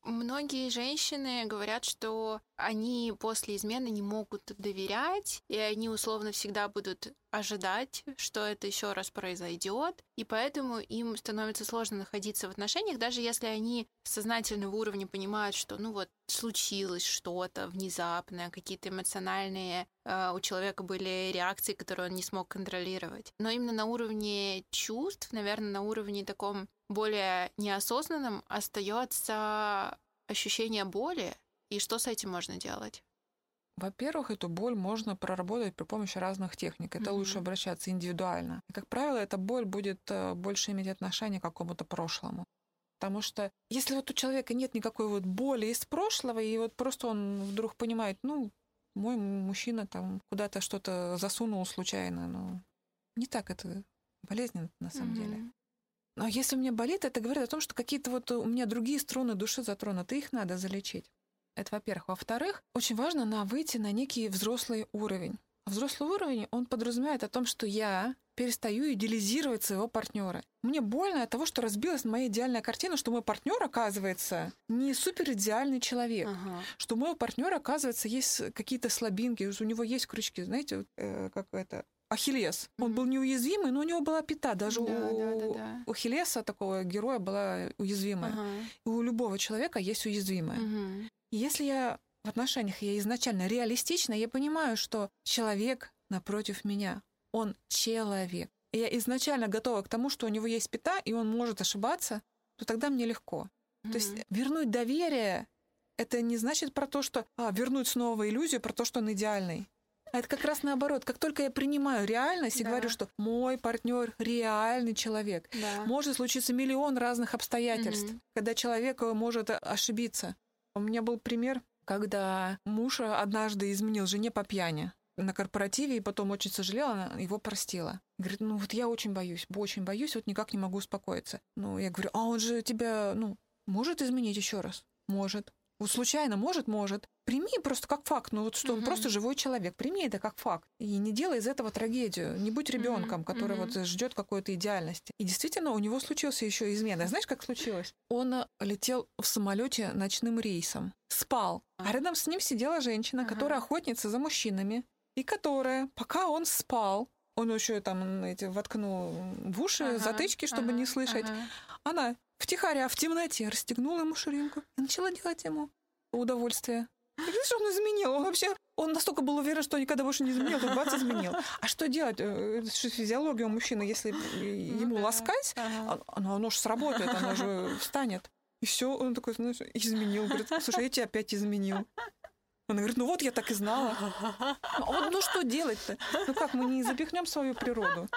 Многие женщины говорят, что они после измены не могут доверять, и они условно всегда будут ожидать, что это еще раз произойдет, и поэтому им становится сложно находиться в отношениях, даже если они с сознательного уровня понимают, что ну вот случилось что-то внезапное, какие-то эмоциональные э, у человека были реакции, которые он не смог контролировать. Но именно на уровне чувств, наверное, на уровне таком более неосознанном остается ощущение боли, и что с этим можно делать? Во-первых, эту боль можно проработать при помощи разных техник. Это Мгм. лучше обращаться индивидуально. И, как правило, эта боль будет э, больше иметь отношение к какому-то прошлому. Потому что если вот у человека нет никакой вот боли из прошлого, и вот просто он вдруг понимает, ну, мой мужчина там куда-то что-то засунул случайно, ну, не так это болезненно на самом деле. Но если у меня болит, это говорит о том, что какие-то вот у меня другие струны души затронуты, их надо залечить. Это во-первых. Во-вторых, очень важно на выйти на некий взрослый уровень. А взрослый уровень, он подразумевает о том, что я перестаю идеализировать своего партнера. Мне больно от того, что разбилась моя идеальная картина, что мой партнер, оказывается, не супер идеальный человек. Ага. Что у моего партнера, оказывается, есть какие-то слабинки, у него есть крючки. Знаете, вот, э, как это, Ахиллес. Он Мгм. был неуязвимый, но у него была пята. Даже Да, у, да, да, да. у Ахиллеса, такого героя, была уязвимая. Ага. И у любого человека есть. Мгм. И если я в отношениях, я изначально реалистична, я понимаю, что человек напротив меня, он человек. И я изначально готова к тому, что у него есть пята, и он может ошибаться, то тогда мне легко. То есть вернуть доверие — это не значит про то, что а, вернуть снова иллюзию про то, что он идеальный. А это как раз наоборот. Как только я принимаю реальность и Да. говорю, что мой партнер реальный человек, Да. может случиться миллион разных обстоятельств, Мгм. когда человек э, может ошибиться. У меня был пример, когда муж однажды изменил жене по пьяни. на корпоративе и потом очень сожалела, она его простила. Говорит, ну вот я очень боюсь, очень боюсь, вот никак не могу успокоиться. Ну, я говорю, а он же тебя, ну, может изменить еще раз? Может. Вот случайно может, может. Прими просто как факт, ну вот что он просто живой человек. Прими это как факт. И не делай из этого трагедию. Не будь ребенком, который вот ждет какой-то идеальности. И действительно, у него случился еще измена. Знаешь, как случилось? Он летел в самолете ночным рейсом, спал, а рядом с ним сидела женщина, которая охотница за мужчинами, и которая, пока он спал, он еще там эти воткнул в уши ага, затычки, чтобы ага, не слышать. Ага. Она втихаря в темноте расстегнула ему ширинку и начала делать ему удовольствие. Видишь, он изменил. Он вообще, он настолько был уверен, что никогда больше не изменил, то бац, изменил. А что делать? Э, это же физиология у мужчины. Если ну <laughs> ему ну, ласкать, ага. оно, оно же сработает, оно же встанет. И все, он такой, знаешь, изменил. Говорит, слушай, я тебя опять изменил. Она говорит, ну вот я так и знала. Ну, вот, ну что делать-то? Ну как, мы не запихнем свою природу?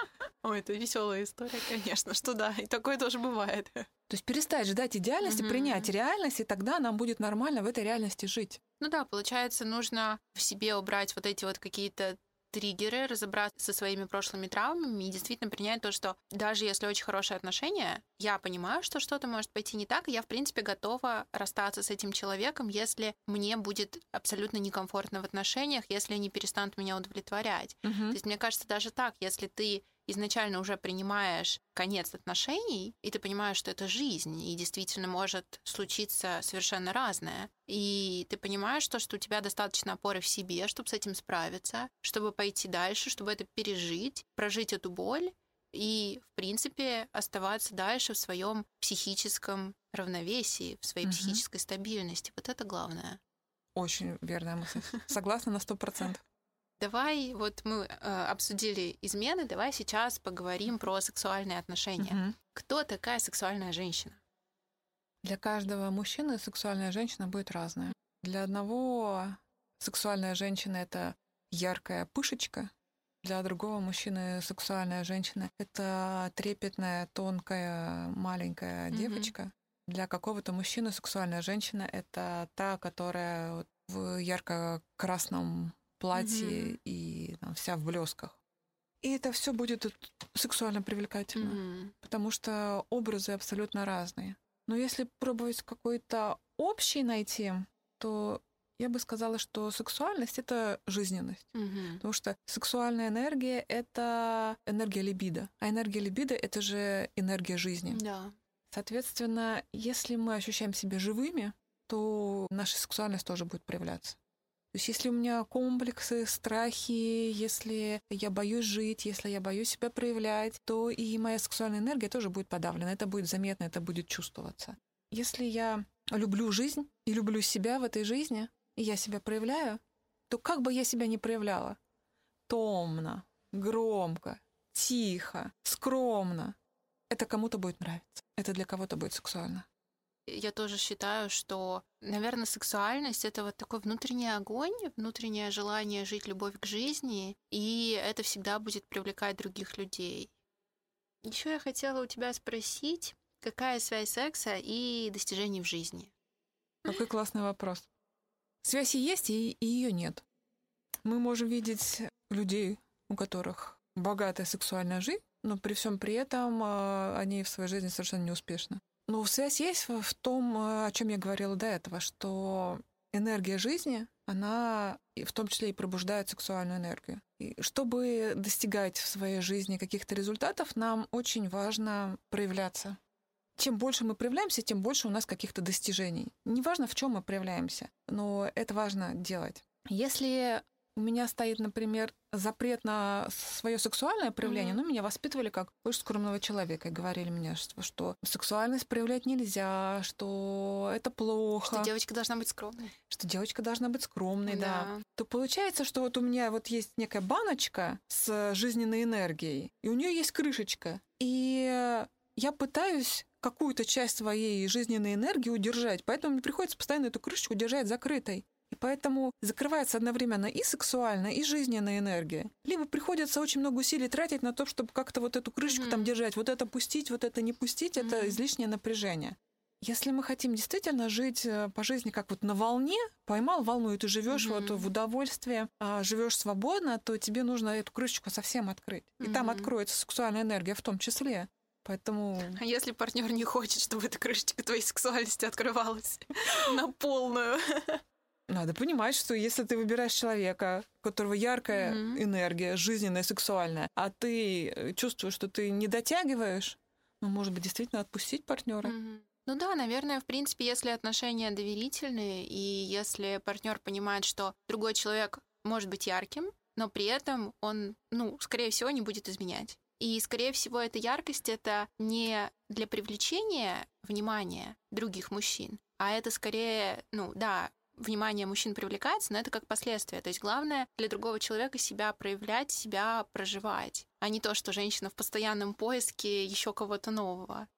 Ой, это веселая история, конечно, что да, и такое тоже бывает. То есть перестать ждать идеальности, mm-hmm. принять реальность, и тогда нам будет нормально в этой реальности жить. Ну да, получается, нужно в себе убрать вот эти вот какие-то триггеры, разобраться со своими прошлыми травмами и действительно принять то, что даже если очень хорошие отношения, я понимаю, что что-то может пойти не так, и я, в принципе, готова расстаться с этим человеком, если мне будет абсолютно некомфортно в отношениях, если они перестанут меня удовлетворять. Угу. То есть, мне кажется, даже так, если ты изначально уже принимаешь конец отношений, и ты понимаешь, что это жизнь, и действительно может случиться совершенно разное. И ты понимаешь то, что у тебя достаточно опоры в себе, чтобы с этим справиться, чтобы пойти дальше, чтобы это пережить, прожить эту боль и, в принципе, оставаться дальше в своем психическом равновесии, в своей угу. психической стабильности. Вот это главное. Очень верная мысль. Согласна на сто процентов. Давай, вот мы э, обсудили измены, давай сейчас поговорим про сексуальные отношения. Угу. Кто такая сексуальная женщина? Для каждого мужчины сексуальная женщина будет разная. Для одного сексуальная женщина это яркая пышечка, для другого мужчины сексуальная женщина это трепетная, тонкая, маленькая mm девочка. Для какого-то мужчины сексуальная женщина это та, которая в ярко-красном платье mm-hmm. и там, вся в блесках. И это все будет сексуально привлекательно, mm-hmm. потому что образы абсолютно разные. Но если пробовать какой-то общий найти, то я бы сказала, что сексуальность это жизненность. Mm-hmm. Потому что сексуальная энергия это энергия либидо. А энергия либидо это же энергия жизни. Да. Соответственно, если мы ощущаем себя живыми, то наша сексуальность тоже будет проявляться. То есть если у меня комплексы, страхи, если я боюсь жить, если я боюсь себя проявлять, то и моя сексуальная энергия тоже будет подавлена. Это будет заметно, это будет чувствоваться. Если я люблю жизнь и люблю себя в этой жизни, и я себя проявляю, то как бы я себя не проявляла, томно, громко, тихо, скромно, это кому-то будет нравиться. Это для кого-то будет сексуально. Я тоже считаю, что, наверное, сексуальность — это вот такой внутренний огонь, внутреннее желание жить любовь к жизни, и это всегда будет привлекать других людей. Еще я хотела у тебя спросить, какая связь секса и достижений в жизни? Какой классный вопрос. Связь и есть, и ее нет. Мы можем видеть людей, у которых богатая сексуальная жизнь, но при всем при этом а, они в своей жизни совершенно неуспешны. Ну, связь есть в том, э, о чем я говорила до этого, что энергия жизни, она в том числе и пробуждает сексуальную энергию. И чтобы достигать в своей жизни каких-то результатов, нам очень важно проявляться. Чем больше мы проявляемся, тем больше у нас каких-то достижений. Неважно, в чем мы проявляемся, но это важно делать. Если у меня стоит, например, запрет на свое сексуальное проявление, mm-hmm. ну, меня воспитывали как очень скромного человека и говорили мне, что, что сексуальность проявлять нельзя, что это плохо. Что девочка должна быть скромной. Что девочка должна быть скромной, да. да. То получается, что вот у меня вот есть некая баночка с жизненной энергией, и у нее есть крышечка. И я пытаюсь какую-то часть своей жизненной энергии удержать, поэтому мне приходится постоянно эту крышечку держать закрытой. И поэтому закрывается одновременно и сексуальная, и жизненная энергия. Либо приходится очень много усилий тратить на то, чтобы как-то вот эту крышечку mm-hmm. там держать, вот это пустить, вот это не пустить, mm-hmm. это излишнее напряжение. Если мы хотим действительно жить э, по жизни как вот на волне, поймал волну, и ты живешь mm-hmm. вот в удовольствии, а живешь свободно, то тебе нужно эту крышечку совсем открыть. И mm-hmm. там откроется сексуальная энергия в том числе. Поэтому... А если партнер не хочет, чтобы эта крышечка твоей сексуальности открывалась <laughs> на полную? Надо понимать, что если ты выбираешь человека, у которого яркая mm-hmm. энергия, жизненная, сексуальная, а ты э, чувствуешь, что ты не дотягиваешь, ну, может быть, действительно отпустить партнера. Mm-hmm. Ну да, наверное, в принципе, если отношения доверительные, и если партнер понимает, что другой человек может быть ярким, но при этом он, ну, скорее всего, не будет изменять. И, скорее всего, эта яркость — это не для привлечения внимания других мужчин, а это скорее, ну да, внимание мужчин привлекается, но это как последствие. То есть главное для другого человека себя проявлять, себя проживать, а не то, что женщина в постоянном поиске еще кого-то нового.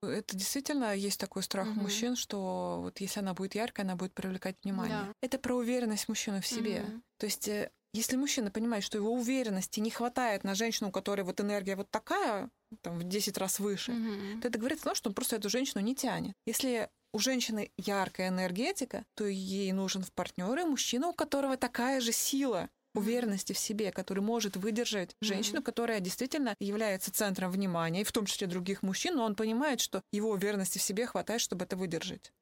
Это действительно есть такой страх угу. мужчин, что вот если она будет яркой, она будет привлекать внимание. Да. Это про уверенность мужчины в себе. Угу. То есть э, если мужчина понимает, что его уверенности не хватает на женщину, у которой вот энергия вот такая, там, в 10 раз выше, mm-hmm. то это говорит о том, что он просто эту женщину не тянет. Если у женщины яркая энергетика, то ей нужен в партнере мужчина, у которого такая же сила уверенности в себе, который может выдержать женщину, mm-hmm. которая действительно является центром внимания, и в том числе других мужчин, но он понимает, что его уверенности в себе хватает, чтобы это выдержать.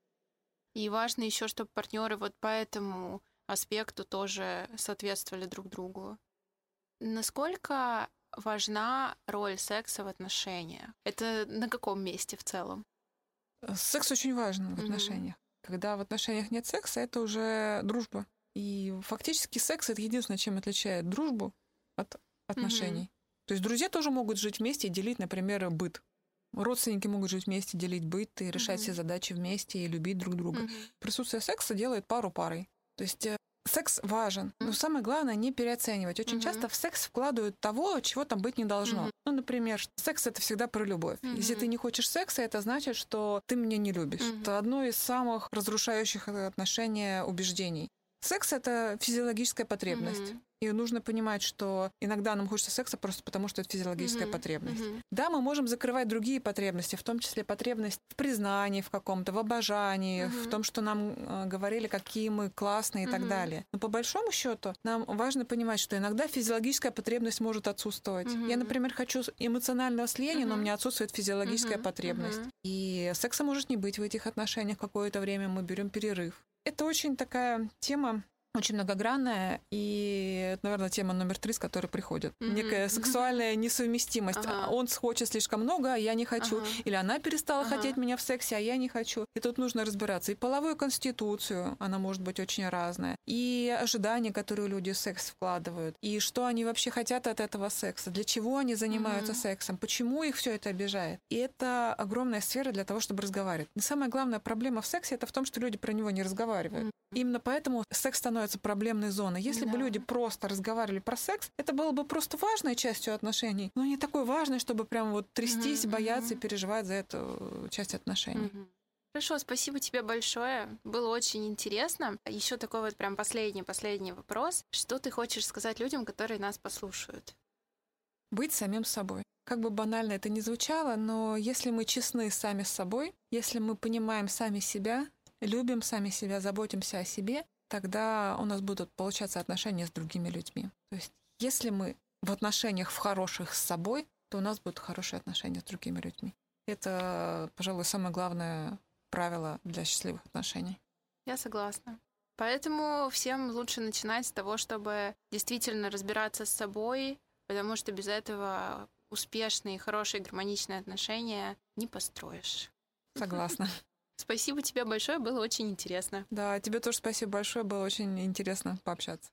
И важно еще, чтобы партнеры вот по этому аспекту тоже соответствовали друг другу. Насколько важна роль секса в отношениях? Это на каком месте в целом? Секс очень важен в отношениях. Mm-hmm. Когда в отношениях нет секса, это уже дружба. И фактически секс это единственное, чем отличает дружбу от отношений. Mm-hmm. То есть друзья тоже могут жить вместе и делить, например, быт. Родственники могут жить вместе, делить быт и решать mm-hmm. все задачи вместе и любить друг друга. Mm-hmm. Присутствие секса делает пару парой. То есть э, секс важен, но самое главное не переоценивать. Очень mm-hmm. часто в секс вкладывают того, чего там быть не должно. Mm-hmm. Ну, например, секс это всегда про любовь. Mm-hmm. Если ты не хочешь секса, это значит, что ты меня не любишь. Это одно из самых разрушающих отношения убеждений. Секс это физиологическая потребность. Mm-hmm. И нужно понимать, что иногда нам хочется секса просто потому, что это физиологическая mm-hmm. потребность. Mm-hmm. Да, мы можем закрывать другие потребности, в том числе потребность в признании в каком-то, в обожании, mm-hmm. в том, что нам э, говорили, какие мы классные и mm-hmm. так далее. Но по большому счету нам важно понимать, что иногда физиологическая потребность может отсутствовать. Mm-hmm. Я, например, хочу эмоционального слияния, mm-hmm. но у меня отсутствует физиологическая mm-hmm. потребность. Mm-hmm. И секса может не быть в этих отношениях какое-то время, мы берем перерыв. Это очень такая тема очень многогранная, и наверное, тема номер три, с которой приходит. Mm-hmm. Некая сексуальная несовместимость. Ага. Он хочет слишком много, а я не хочу. Ага. Или она перестала ага. хотеть меня в сексе, а я не хочу. И тут нужно разбираться. И половую конституцию, она может быть очень разная. И ожидания, которые люди в секс вкладывают. И что они вообще хотят от этого секса. Для чего они занимаются mm-hmm. сексом. Почему их все это обижает. И это огромная сфера для того, чтобы разговаривать. Но самая главная проблема в сексе это в том, что люди про него не разговаривают. Mm-hmm. Именно поэтому секс становится проблемной зоной. Если да. бы люди просто разговаривали про секс, это было бы просто важной частью отношений, но не такой важной, чтобы прям вот трястись, mm-hmm. бояться и переживать за эту часть отношений. Mm-hmm. Хорошо, спасибо тебе большое. Было очень интересно. Еще такой вот прям последний, последний вопрос. Что ты хочешь сказать людям, которые нас послушают? Быть самим собой. Как бы банально это ни звучало, но если мы честны сами с собой, если мы понимаем сами себя, любим сами себя, заботимся о себе, тогда у нас будут получаться отношения с другими людьми. То есть если мы в отношениях в хороших с собой, то у нас будут хорошие отношения с другими людьми. Это, пожалуй, самое главное правило для счастливых отношений. Я согласна. Поэтому всем лучше начинать с того, чтобы действительно разбираться с собой, потому что без этого успешные, хорошие, гармоничные отношения не построишь. Согласна. <laughs> Спасибо тебе большое, было очень интересно. Да, тебе тоже спасибо большое, было очень интересно пообщаться.